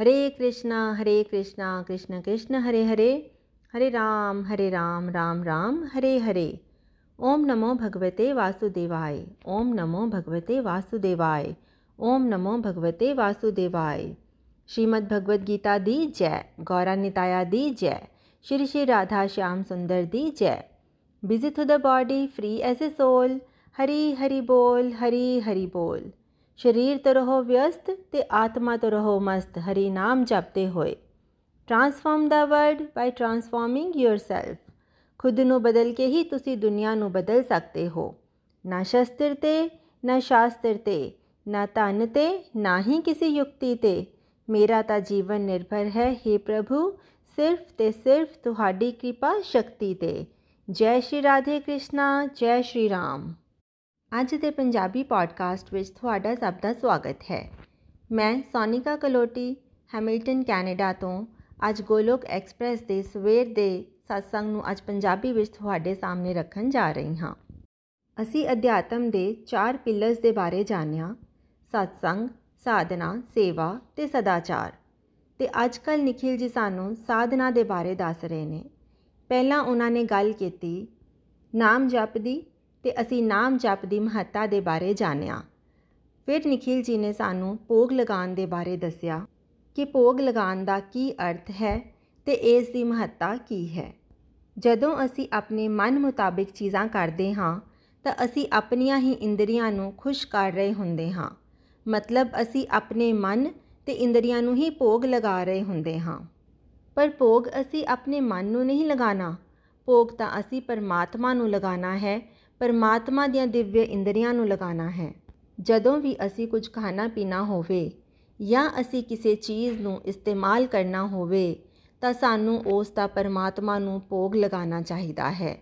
हरे कृष्णा हरे कृष्णा, कृष्ण कृष्ण, हरे हरे। हरे राम हरे राम राम राम, हरे हरे। ओम नमो भगवते वासुदेवाय, ओम नमो भगवते वासुदेवाय, ओम नमो भगवते वासुदेवाय। श्रीमद् भगवद गीता दी जय गौरा निताया दी जय श्री श्री राधा श्याम सुंदर दी जय। Busy to the body free as a soul Hari Hari बोल, हरी हरि बोल। ਸਰੀਰ ਤੋਂ ਰਹੋ ਵਿਅਸਤ ਤੇ ਆਤਮਾ ਤੋਂ ਰਹੋ ਮਸਤ ਹਰੀ ਨਾਮ ਜਪਤੇ ਹੋਏ transform the world by transforming yourself. ਖੁਦ ਨੂੰ ਬਦਲ ਕੇ ਹੀ ਤੁਸੀਂ ਦੁਨੀਆ ਨੂੰ ਬਦਲ ਸਕਦੇ ਹੋ ਨਾ ਸ਼ਸਤਰ ਤੇ ਨਾ ਸ਼ਾਸਤਰ ਤੇ ਨਾ ਧਨ ਤੇ ਨਾ ਹੀ ਕਿਸੇ ਯੁਕਤੀ ਤੇ ਮੇਰਾ ਤਾਂ ਜੀਵਨ ਨਿਰਭਰ ਹੈ हे ਪ੍ਰਭੂ ਸਿਰਫ ਤੇ ਸਿਰਫ ਤੁਹਾਡੀ ਕਿਰਪਾ ਸ਼ਕਤੀ ਤੇ ਜੈ ਸ਼੍ਰੀ ਰਾਧੇ ਕ੍ਰਿਸ਼ਨਾ ਜੈ ਸ਼੍ਰੀ ਰਾਮ ਅੱਜ ਦੇ ਪੰਜਾਬੀ ਪੋਡਕਾਸਟ ਵਿੱਚ ਤੁਹਾਡਾ ਸਭ ਦਾ ਸਵਾਗਤ ਹੈ। ਮੈਂ ਸੋਨਿਕਾ ਕਲੋਟੀ, ਹੈਮਿਲਟਨ, ਕੈਨੇਡਾ ਤੋਂ ਅੱਜ ਗੋਲੋਕ ਐਕਸਪ੍ਰੈਸ ਦੇ ਸਵੇਰ ਦੇ satsang ਨੂੰ ਅੱਜ ਪੰਜਾਬੀ ਵਿੱਚ ਤੁਹਾਡੇ ਸਾਹਮਣੇ ਰੱਖਣ ਜਾ ਰਹੀ ਹਾਂ। ਅਸੀਂ ਅਧਿਆਤਮ ਦੇ ਚਾਰ ਪਿਲਰਸ ਦੇ ਬਾਰੇ ਜਾਣਿਆ satsang ਸਾਧਨਾ, ਸੇਵਾ ਤੇ ਸਦਾਚਾਰ। ਤੇ ਅੱਜ ਕੱਲ ਨikhil ਜੀ ਸਾਨੂੰ ਸਾਧਨਾ ਦੇ ਬਾਰੇ ਦੱਸ ਰਹੇ ਨੇ। ਪਹਿਲਾਂ ਉਹਨਾਂ ਨੇ ਗੱਲ ਕੀਤੀ, ਨਾਮ ਜਪ ਦੀ ਤੇ ਅਸੀਂ ਨਾਮ ਜਪ ਦੀ ਮਹੱਤਤਾ ਦੇ ਬਾਰੇ ਜਾਣਿਆ। ਫਿਰ ਨikhil ਜੀ ਨੇ ਸਾਨੂੰ ਭੋਗ ਲਗਾਉਣ ਦੇ ਬਾਰੇ ਦੱਸਿਆ ਕਿ ਭੋਗ ਲਗਾਉਣ ਦਾ ਕੀ ਅਰਥ ਹੈ ਤੇ ਇਸ ਦੀ ਮਹੱਤਤਾ ਕੀ ਹੈ। ਜਦੋਂ ਅਸੀਂ ਆਪਣੇ ਮਨ ਮੁਤਾਬਿਕ ਚੀਜ਼ਾਂ ਕਰਦੇ ਹਾਂ, ਤਾਂ ਅਸੀਂ ਆਪਣੀਆਂ ਹੀ ਇੰਦਰੀਆਂ ਨੂੰ ਖੁਸ਼ ਕਰ ਰਹੇ ਹੁੰਦੇ ਹਾਂ। ਮਤਲਬ ਅਸੀਂ ਆਪਣੇ ਮਨ ਤੇ ਇੰਦਰੀਆਂ ਨੂੰ ਹੀ ਭੋਗ ਲਗਾ ਰਹੇ ਹੁੰਦੇ ਹਾਂ। ਪਰ ਭੋਗ ਅਸੀਂ ਆਪਣੇ ਮਨ ਨੂੰ ਨਹੀਂ ਲਗਾਣਾ ਭੋਗ ਤਾਂ ਅਸੀਂ ਪਰਮਾਤਮਾ ਨੂੰ ਲਗਾਣਾ ਹੈ ਪਰਮਾਤਮਾ ਦੀਆਂ ਦਿਵਯ ਇੰਦਰੀਆਂ ਨੂੰ ਲਗਾਣਾ ਹੈ। ਜਦੋਂ ਵੀ ਅਸੀਂ ਕੁਝ ਖਾਣਾ ਪੀਣਾ ਹੋਵੇ ਜਾਂ ਅਸੀਂ ਕਿਸੇ ਚੀਜ਼ ਨੂੰ ਇਸਤੇਮਾਲ ਕਰਨਾ ਹੋਵੇ ਤਾਂ ਸਾਨੂੰ ਉਸ ਦਾ ਪਰਮਾਤਮਾ ਨੂੰ ਭੋਗ ਲਗਾਉਣਾ ਚਾਹੀਦਾ ਹੈ।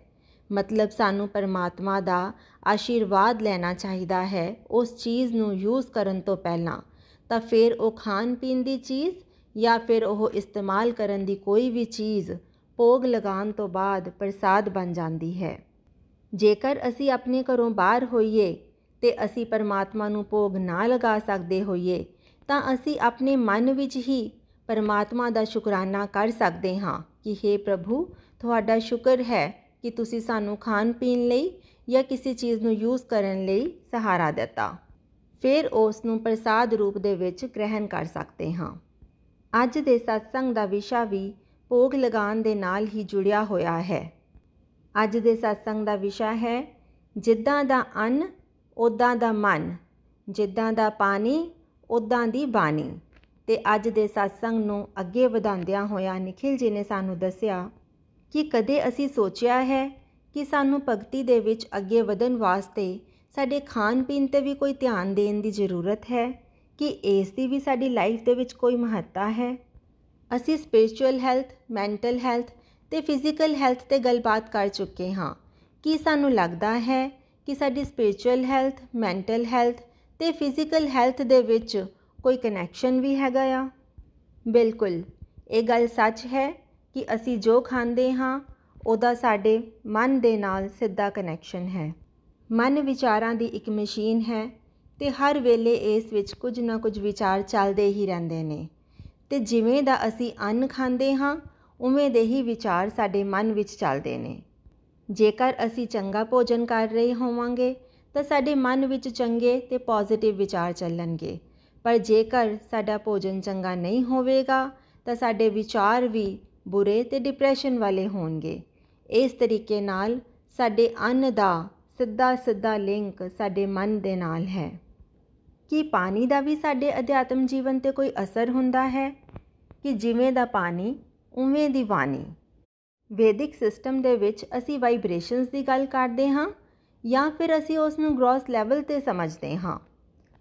ਮਤਲਬ ਸਾਨੂੰ ਪਰਮਾਤਮਾ ਦਾ ਆਸ਼ੀਰਵਾਦ ਲੈਣਾ ਚਾਹੀਦਾ ਹੈ ਉਸ ਚੀਜ਼ ਨੂੰ ਯੂਜ਼ ਕਰਨ ਤੋਂ ਪਹਿਲਾਂ। ਤਾਂ ਫਿਰ ਉਹ ਖਾਣ ਪੀਣ ਦੀ ਚੀਜ਼ ਜਾਂ ਫਿਰ ਉਹ ਇਸਤੇਮਾਲ ਕਰਨ ਦੀ ਕੋਈ ਵੀ ਚੀਜ਼ ਭੋਗ ਲਗਾਉਣ ਤੋਂ ਬਾਅਦ ਪ੍ਰਸਾਦ ਬਣ ਜਾਂਦੀ ਹੈ। ਜੇਕਰ ਅਸੀਂ ਆਪਣੇ ਘਰੋਂ ਬਾਹਰ ਹੋਈਏ ਤੇ ਅਸੀਂ ਪਰਮਾਤਮਾ ਨੂੰ ਭੋਗ ਨਾ ਲਗਾ ਸਕਦੇ ਹੋਈਏ, ਤਾਂ ਅਸੀਂ ਆਪਣੇ ਮਨ ਵਿੱਚ ਹੀ ਪਰਮਾਤਮਾ ਦਾ ਸ਼ੁਕਰਾਨਾ ਕਰ ਸਕਦੇ ਹਾਂ ਕਿ हे ਪ੍ਰਭੂ, ਤੁਹਾਡਾ ਸ਼ੁਕਰ ਹੈ ਕਿ ਤੁਸੀਂ ਸਾਨੂੰ ਖਾਣ ਪੀਣ ਲਈ ਜਾਂ ਕਿਸੇ ਚੀਜ਼ ਨੂੰ ਯੂਜ਼ ਕਰਨ ਲਈ ਸਹਾਰਾ ਦਿੱਤਾ। ਫਿਰ ਉਸ ਨੂੰ ਪ੍ਰਸਾਦ ਰੂਪ ਦੇ ਵਿੱਚ ਗ੍ਰਹਿਣ ਕਰ ਸਕਦੇ ਹਾਂ। ਅੱਜ ਦੇ satsang ਦਾ ਵਿਸ਼ਾ ਵੀ ਭੋਗ ਲਗਾਉਣ ਦੇ ਨਾਲ ਹੀ ਜੁੜਿਆ ਹੋਇਆ ਹੈ। ਅੱਜ ਦੇ satsang ਦਾ ਵਿਸ਼ਾ ਹੈ, ਜਿੱਦਾਂ ਦਾ ਅੰਨ ਉਦਾਂ ਦਾ ਮਨ, ਜਿੱਦਾਂ ਦਾ ਪਾਣੀ ਉਦਾਂ ਦੀ ਬਾਣੀ। ਤੇ ਅੱਜ ਦੇ satsang ਨੂੰ ਅੱਗੇ ਵਧਾਉਂਦਿਆਂ ਹੋਇਆ ਨikhil ਜੀ ਨੇ ਸਾਨੂੰ ਦੱਸਿਆ ਕਿ ਕਦੇ ਅਸੀਂ ਸੋਚਿਆ ਹੈ ਕਿ ਸਾਨੂੰ ਭਗਤੀ ਦੇ ਵਿੱਚ ਅੱਗੇ ਵਧਣ ਵਾਸਤੇ ਸਾਡੇ ਖਾਣ ਪੀਣ ਤੇ ਵੀ ਕੋਈ ਧਿਆਨ ਦੇਣ ਦੀ ਜ਼ਰੂਰਤ ਹੈ? ਕਿ ਇਸ ਦੀ ਵੀ ਸਾਡੀ ਲਾਈਫ ਦੇ ਵਿੱਚ ਕੋਈ ਮਹੱਤਤਾ ਹੈ? ਅਸੀਂ ਸਪਿਰਚੁਅਲ ਹੈਲਥ ਮੈਂਟਲ ਹੈਲਥ ਤੇ ਫਿਜ਼ੀਕਲ ਹੈਲਥ ਤੇ ਗੱਲਬਾਤ ਕਰ ਚੁੱਕੇ ਹਾਂ। ਕੀ ਸਾਨੂੰ ਲੱਗਦਾ ਹੈ ਕਿ ਸਾਡੀ ਸਪਿਰਚੁਅਲ ਹੈਲਥ ਮੈਂਟਲ ਹੈਲਥ ਤੇ ਫਿਜ਼ੀਕਲ ਹੈਲਥ ਦੇ ਵਿੱਚ ਕੋਈ ਕਨੈਕਸ਼ਨ ਵੀ ਹੈਗਾ ਆ? ਬਿਲਕੁਲ। ਇਹ ਗੱਲ ਸੱਚ ਹੈ ਕਿ ਅਸੀਂ ਜੋ ਖਾਂਦੇ ਹਾਂ, ਉਹਦਾ ਸਾਡੇ ਮਨ ਦੇ ਨਾਲ ਸਿੱਧਾ ਕਨੈਕਸ਼ਨ ਹੈ। ਮਨ ਵਿਚਾਰਾਂ ਦੀ ਇੱਕ ਮਸ਼ੀਨ ਹੈ ਤੇ ਹਰ ਵੇਲੇ ਇਸ ਵਿੱਚ ਕੁਝ ਨਾ ਕੁਝ ਵਿਚਾਰ ਚੱਲਦੇ ਹੀ ਰਹਿੰਦੇ ਨੇ। ਤੇ ਜਿਵੇਂ ਦਾ ਅਸੀਂ ਅੰਨ ਖਾਂਦੇ ਹਾਂ ਉਵੇਂ ਦੇ ਹੀ ਵਿਚਾਰ ਸਾਡੇ ਮਨ ਵਿੱਚ ਚੱਲਦੇ ਨੇ। ਜੇਕਰ ਅਸੀਂ ਚੰਗਾ ਭੋਜਨ ਕਰ ਰਹੇ ਹੋਵਾਂਗੇ, ਤਾਂ ਸਾਡੇ ਮਨ ਵਿੱਚ ਚੰਗੇ ਤੇ ਪੋਜ਼ਿਟਿਵ ਵਿਚਾਰ ਚੱਲਣਗੇ। ਪਰ ਜੇਕਰ ਸਾਡਾ ਭੋਜਨ ਚੰਗਾ ਨਹੀਂ ਹੋਵੇਗਾ, ਤਾਂ ਸਾਡੇ ਵਿਚਾਰ ਵੀ ਬੁਰੇ ਤੇ ਡਿਪਰੈਸ਼ਨ ਵਾਲੇ ਹੋਣਗੇ। ਇਸ ਤਰੀਕੇ ਨਾਲ ਸਾਡੇ ਅੰਨ ਦਾ ਸਿੱਧਾ ਸਿੱਧਾ ਲਿੰਕ ਸਾਡੇ ਮਨ ਦੇ ਨਾਲ ਹੈ। ਕੀ ਪਾਣੀ ਦਾ ਵੀ ਸਾਡੇ ਅਧਿਆਤਮ ਜੀਵਨ ਤੇ ਕੋਈ ਅਸਰ ਹੁੰਦਾ ਹੈ? ਕਿ ਜਿਵੇਂ ਦਾ ਪਾਣੀ ਉਵੇਂ ਦੀ ਬਾਣੀ। ਵੈਦਿਕ ਸਿਸਟਮ ਦੇ ਵਿੱਚ ਅਸੀਂ ਵਾਈਬ੍ਰੇਸ਼ਨਸ ਦੀ ਗੱਲ ਕਰਦੇ ਹਾਂ ਜਾਂ ਫਿਰ ਅਸੀਂ ਉਸ ਨੂੰ ਗ੍ਰੋਸ ਲੈਵਲ ਤੇ ਸਮਝਦੇ ਹਾਂ।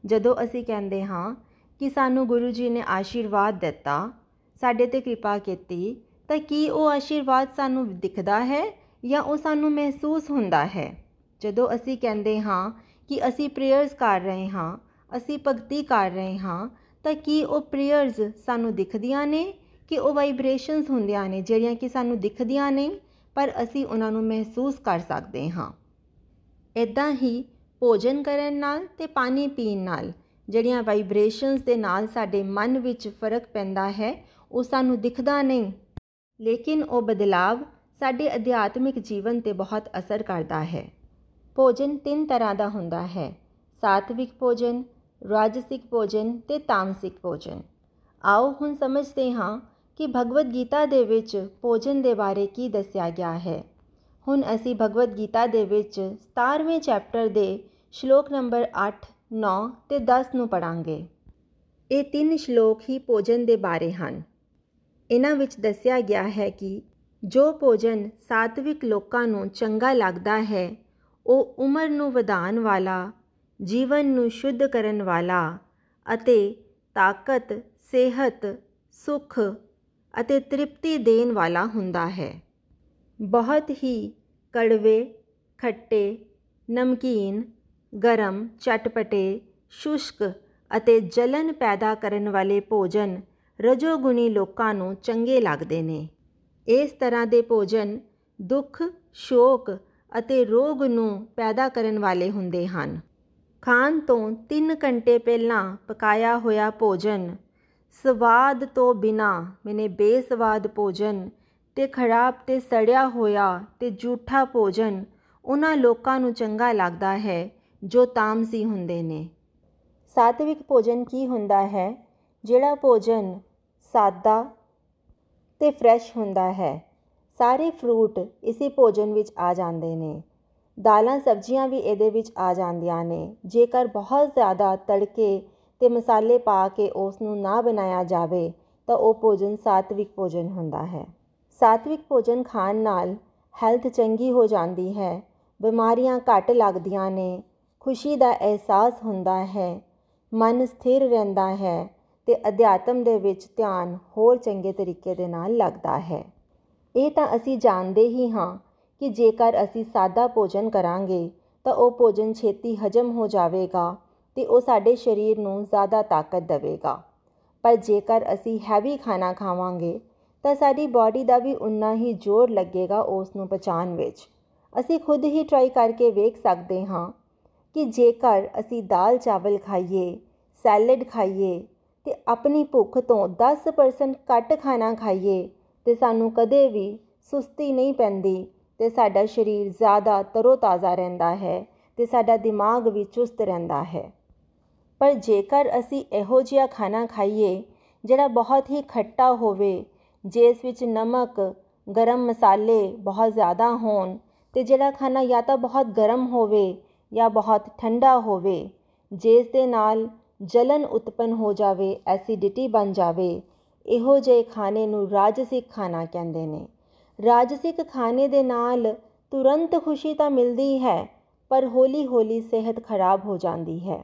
ਜਦੋਂ ਅਸੀਂ ਕਹਿੰਦੇ ਹਾਂ ਕਿ ਸਾਨੂੰ ਗੁਰੂ ਜੀ ਨੇ ਆਸ਼ੀਰਵਾਦ ਦਿੱਤਾ, ਸਾਡੇ ਤੇ ਕਿਰਪਾ ਕੀਤੀ, ਤਾਂ ਕੀ ਉਹ ਆਸ਼ੀਰਵਾਦ ਸਾਨੂੰ ਦਿਖਦਾ ਹੈ ਜਾਂ ਉਹ ਸਾਨੂੰ ਮਹਿਸੂਸ ਹੁੰਦਾ ਹੈ? ਜਦੋਂ ਅਸੀਂ ਕਹਿੰਦੇ ਹਾਂ ਕਿ ਅਸੀਂ ਪ੍ਰੇਅਰਸ ਕਰ ਰਹੇ ਹਾਂ, ਅਸੀਂ ਭਗਤੀ ਕਰ ਰਹੇ ਹਾਂ, ਤਾਂ ਕੀ ਉਹ ਪ੍ਰੇਅਰਸ ਸਾਨੂੰ ਦਿਖਦੀਆਂ ਨੇ ਕਿ ਉਹ ਵਾਈਬ੍ਰੇਸ਼ਨਸ ਹੁੰਦੀਆਂ ਨੇ, ਜਿਹੜੀਆਂ ਕਿ ਸਾਨੂੰ ਦਿਖਦੀਆਂ ਨਹੀਂ, ਪਰ ਅਸੀਂ ਉਹਨਾਂ ਨੂੰ ਮਹਿਸੂਸ ਕਰ ਸਕਦੇ ਹਾਂ। ਇਦਾਂ ਹੀ ਭੋਜਨ ਕਰਨ ਨਾਲ ਤੇ ਪਾਣੀ ਪੀਣ ਨਾਲ, ਜਿਹੜੀਆਂ ਵਾਈਬ੍ਰੇਸ਼ਨਸ ਦੇ ਨਾਲ ਸਾਡੇ ਮਨ ਵਿੱਚ ਫ਼ਰਕ ਪੈਂਦਾ ਹੈ, ਉਹ ਸਾਨੂੰ ਦਿਖਦਾ ਨਹੀਂ। ਲੇਕਿਨ ਉਹ ਬਦਲਾਵ ਸਾਡੇ ਅਧਿਆਤਮਿਕ ਜੀਵਨ ਤੇ ਬਹੁਤ ਅਸਰ ਕਰਦਾ ਹੈ। ਭੋਜਨ ਤਿੰਨ ਤਰ੍ਹਾਂ ਦਾ ਹੁੰਦਾ ਹੈ। ਸਾਤਵਿਕ ਭੋਜਨ, ਰਾਜਸਿਕ ਭੋਜਨ ਤੇ ਤਾਮਸਿਕ ਭੋਜਨ। ਆਓ ਹੁਣ ਸਮਝਦੇ ਹਾਂ ਕਿ ਭਗਵਦ ਗੀਤਾ ਦੇ ਵਿੱਚ ਭੋਜਨ ਦੇ ਬਾਰੇ ਕੀ ਦੱਸਿਆ ਗਿਆ ਹੈ। ਹੁਣ ਅਸੀਂ ਭਗਵਦ ਗੀਤਾ ਦੇ ਵਿੱਚ 17ਵੇਂ ਚੈਪਟਰ ਦੇ ਸ਼ਲੋਕ ਨੰਬਰ 8 9 ਤੇ 10 ਨੂੰ ਪੜਾਂਗੇ ਇਹ ਤਿੰਨ ਸ਼ਲੋਕ ਹੀ ਭੋਜਨ ਦੇ ਬਾਰੇ ਹਨ। ਇਹਨਾਂ ਵਿੱਚ ਦੱਸਿਆ ਗਿਆ ਹੈ ਕਿ ਜੋ ਭੋਜਨ ਸਾਤਵਿਕ ਲੋਕਾਂ ਨੂੰ ਚੰਗਾ ਲੱਗਦਾ ਹੈ, ਉਹ ਉਮਰ ਨੂੰ ਵਧਾਉਣ ਵਾਲਾ, ਜੀਵਨ ਨੂੰ ਸ਼ੁੱਧ ਕਰਨ ਵਾਲਾ ਅਤੇ ਤਾਕਤ, ਸਿਹਤ, ਸੁਖ ਅਤੇ ਤ੍ਰਿਪਤੀ ਦੇਣ ਵਾਲਾ ਹੁੰਦਾ ਹੈ। ਬਹੁਤ ਹੀ ਕੜਵੇ, ਖੱਟੇ, ਨਮਕੀਨ, ਗਰਮ, ਚਟਪਟੇ, ਸ਼ੁਸ਼ਕ ਅਤੇ ਜਲਨ ਪੈਦਾ ਕਰਨ ਵਾਲੇ ਭੋਜਨ ਰਜੋਗੁਣੀ ਲੋਕਾਂ ਨੂੰ ਚੰਗੇ ਲੱਗਦੇ ਨੇ। ਇਸ ਤਰ੍ਹਾਂ ਦੇ ਭੋਜਨ ਦੁੱਖ, ਸ਼ੋਕ ਅਤੇ ਰੋਗ ਨੂੰ ਪੈਦਾ ਕਰਨ ਵਾਲੇ ਹੁੰਦੇ ਹਨ। ਖਾਣ ਤੋਂ 3 ਘੰਟੇ ਪਹਿਲਾਂ ਪਕਾਇਆ ਹੋਇਆ ਭੋਜਨ ਸਵਾਦ ਤੋਂ ਬਿਨਾ ਮੈਨੇ ਬੇਸਵਾਦ ਭੋਜਨ, ਤੇ ਖਰਾਬ ਤੇ ਸੜਿਆ ਹੋਇਆ ਤੇ ਝੂਠਾ ਭੋਜਨ ਉਹਨਾਂ ਲੋਕਾਂ ਨੂੰ ਚੰਗਾ ਲੱਗਦਾ ਹੈ, ਜੋ ਤਾਮਸੀ ਹੁੰਦੇ ਨੇ। ਸਾਤਵਿਕ ਭੋਜਨ ਕੀ ਹੁੰਦਾ ਹੈ? ਜਿਹੜਾ ਭੋਜਨ ਸਾਦਾ ਤੇ ਫਰੈਸ਼ ਹੁੰਦਾ ਹੈ। ਸਾਰੇ ਫਰੂਟ ਇਸੇ ਭੋਜਨ ਵਿੱਚ ਆ ਜਾਂਦੇ ਨੇ। ਦਾਲਾਂ, ਸਬਜ਼ੀਆਂ ਵੀ ਇਹਦੇ ਵਿੱਚ ਆ ਜਾਂਦੀਆਂ ਨੇ। ਜੇਕਰ ਬਹੁਤ ਜ਼ਿਆਦਾ ਤੜਕੇ ਤੇ ਮਸਾਲੇ ਪਾ ਕੇ ਉਸ ਨੂੰ ਨਾ ਬਣਾਇਆ ਜਾਵੇ, ਤਾਂ ਉਹ ਭੋਜਨ ਸਾਤਵਿਕ ਭੋਜਨ ਹੁੰਦਾ ਹੈ। ਸਾਤਵਿਕ ਭੋਜਨ ਖਾਣ ਨਾਲ ਹੈਲਥ ਚੰਗੀ ਹੋ ਜਾਂਦੀ ਹੈ, ਬਿਮਾਰੀਆਂ ਘੱਟ ਲੱਗਦੀਆਂ ਨੇ, ਖੁਸ਼ੀ ਦਾ ਅਹਿਸਾਸ ਹੁੰਦਾ ਹੈ, ਮਨ ਸਥਿਰ ਰਹਿੰਦਾ ਹੈ ਤੇ ਅਧਿਆਤਮ ਦੇ ਵਿੱਚ ਧਿਆਨ ਹੋਰ ਚੰਗੇ ਤਰੀਕੇ ਦੇ ਨਾਲ ਲੱਗਦਾ ਹੈ। ਇਹ ਤਾਂ ਅਸੀਂ ਜਾਣਦੇ ਹੀ ਹਾਂ ਕਿ ਜੇਕਰ ਅਸੀਂ ਸਾਦਾ ਭੋਜਨ ਕਰਾਂਗੇ, ਤਾਂ ਉਹ ਭੋਜਨ ਛੇਤੀ ਹਜਮ ਹੋ ਜਾਵੇਗਾ ਤੇ ਉਹ ਸਾਡੇ ਸਰੀਰ ਨੂੰ ਜ਼ਿਆਦਾ ਤਾਕਤ ਦੇਵੇਗਾ। ਪਰ ਜੇਕਰ ਅਸੀਂ ਹੈਵੀ ਖਾਣਾ ਖਾਵਾਂਗੇ, ਤਾਂ ਸਾਡੀ ਬਾਡੀ ਦਾ ਵੀ ਉਨਾ ਹੀ ਜ਼ੋਰ ਲੱਗੇਗਾ ਉਸ ਨੂੰ ਪਚਾਣ ਵਿੱਚ। ਅਸੀਂ ਖੁਦ ਹੀ ਟਰਾਈ ਕਰਕੇ ਵੇਖ ਸਕਦੇ ਹਾਂ ਕਿ ਜੇਕਰ ਅਸੀਂ ਦਾਲ ਚਾਵਲ ਖਾਈਏ ਸੈਲਡ ਖਾਈਏ ਤੇ ਆਪਣੀ ਭੁੱਖ ਤੋਂ 10% ਘੱਟ ਖਾਣਾ ਖਾਈਏ, ਤੇ ਸਾਨੂੰ ਕਦੇ ਵੀ ਸੁਸਤੀ ਨਹੀਂ ਪੈਂਦੀ ਤੇ ਸਾਡਾ ਸਰੀਰ ਜ਼ਿਆਦਾ ਤਰੋਤਾਜ਼ਾ ਰਹਿੰਦਾ ਹੈ ਤੇ ਸਾਡਾ ਦਿਮਾਗ ਵੀ ਚੁਸਤ ਰਹਿੰਦਾ ਹੈ। ਪਰ ਜੇਕਰ ਅਸੀਂ ਇਹੋ ਜਿਹਾ ਖਾਣਾ ਖਾਈਏ, ਜਿਹੜਾ ਬਹੁਤ ਹੀ ਖੱਟਾ ਹੋਵੇ, ਜਿਸ ਵਿੱਚ ਨਮਕ, ਗਰਮ ਮਸਾਲੇ ਬਹੁਤ ਜ਼ਿਆਦਾ ਹੋਣ ਤੇ ਜਿਹੜਾ ਖਾਣਾ ਜਾਂ ਤਾਂ ਬਹੁਤ ਗਰਮ ਹੋਵੇ ਜਾਂ ਬਹੁਤ ਠੰਡਾ ਹੋਵੇ, ਜਿਸ ਦੇ ਨਾਲ ਜਲਨ ਉਤਪਨ ਹੋ ਜਾਵੇ, ਐਸਿਡਿਟੀ ਬਣ ਜਾਵੇ, ਇਹੋ ਜਿਹੇ ਖਾਣੇ ਨੂੰ ਰਾਜਸਿਕ ਖਾਣਾ ਕਹਿੰਦੇ ਨੇ। ਰਾਜਸਿਕ ਖਾਣੇ ਦੇ ਨਾਲ ਤੁਰੰਤ ਖੁਸ਼ੀ ਤਾਂ ਮਿਲਦੀ ਹੈ, ਪਰ ਹੌਲੀ-ਹੌਲੀ ਸਿਹਤ ਖਰਾਬ ਹੋ ਜਾਂਦੀ ਹੈ।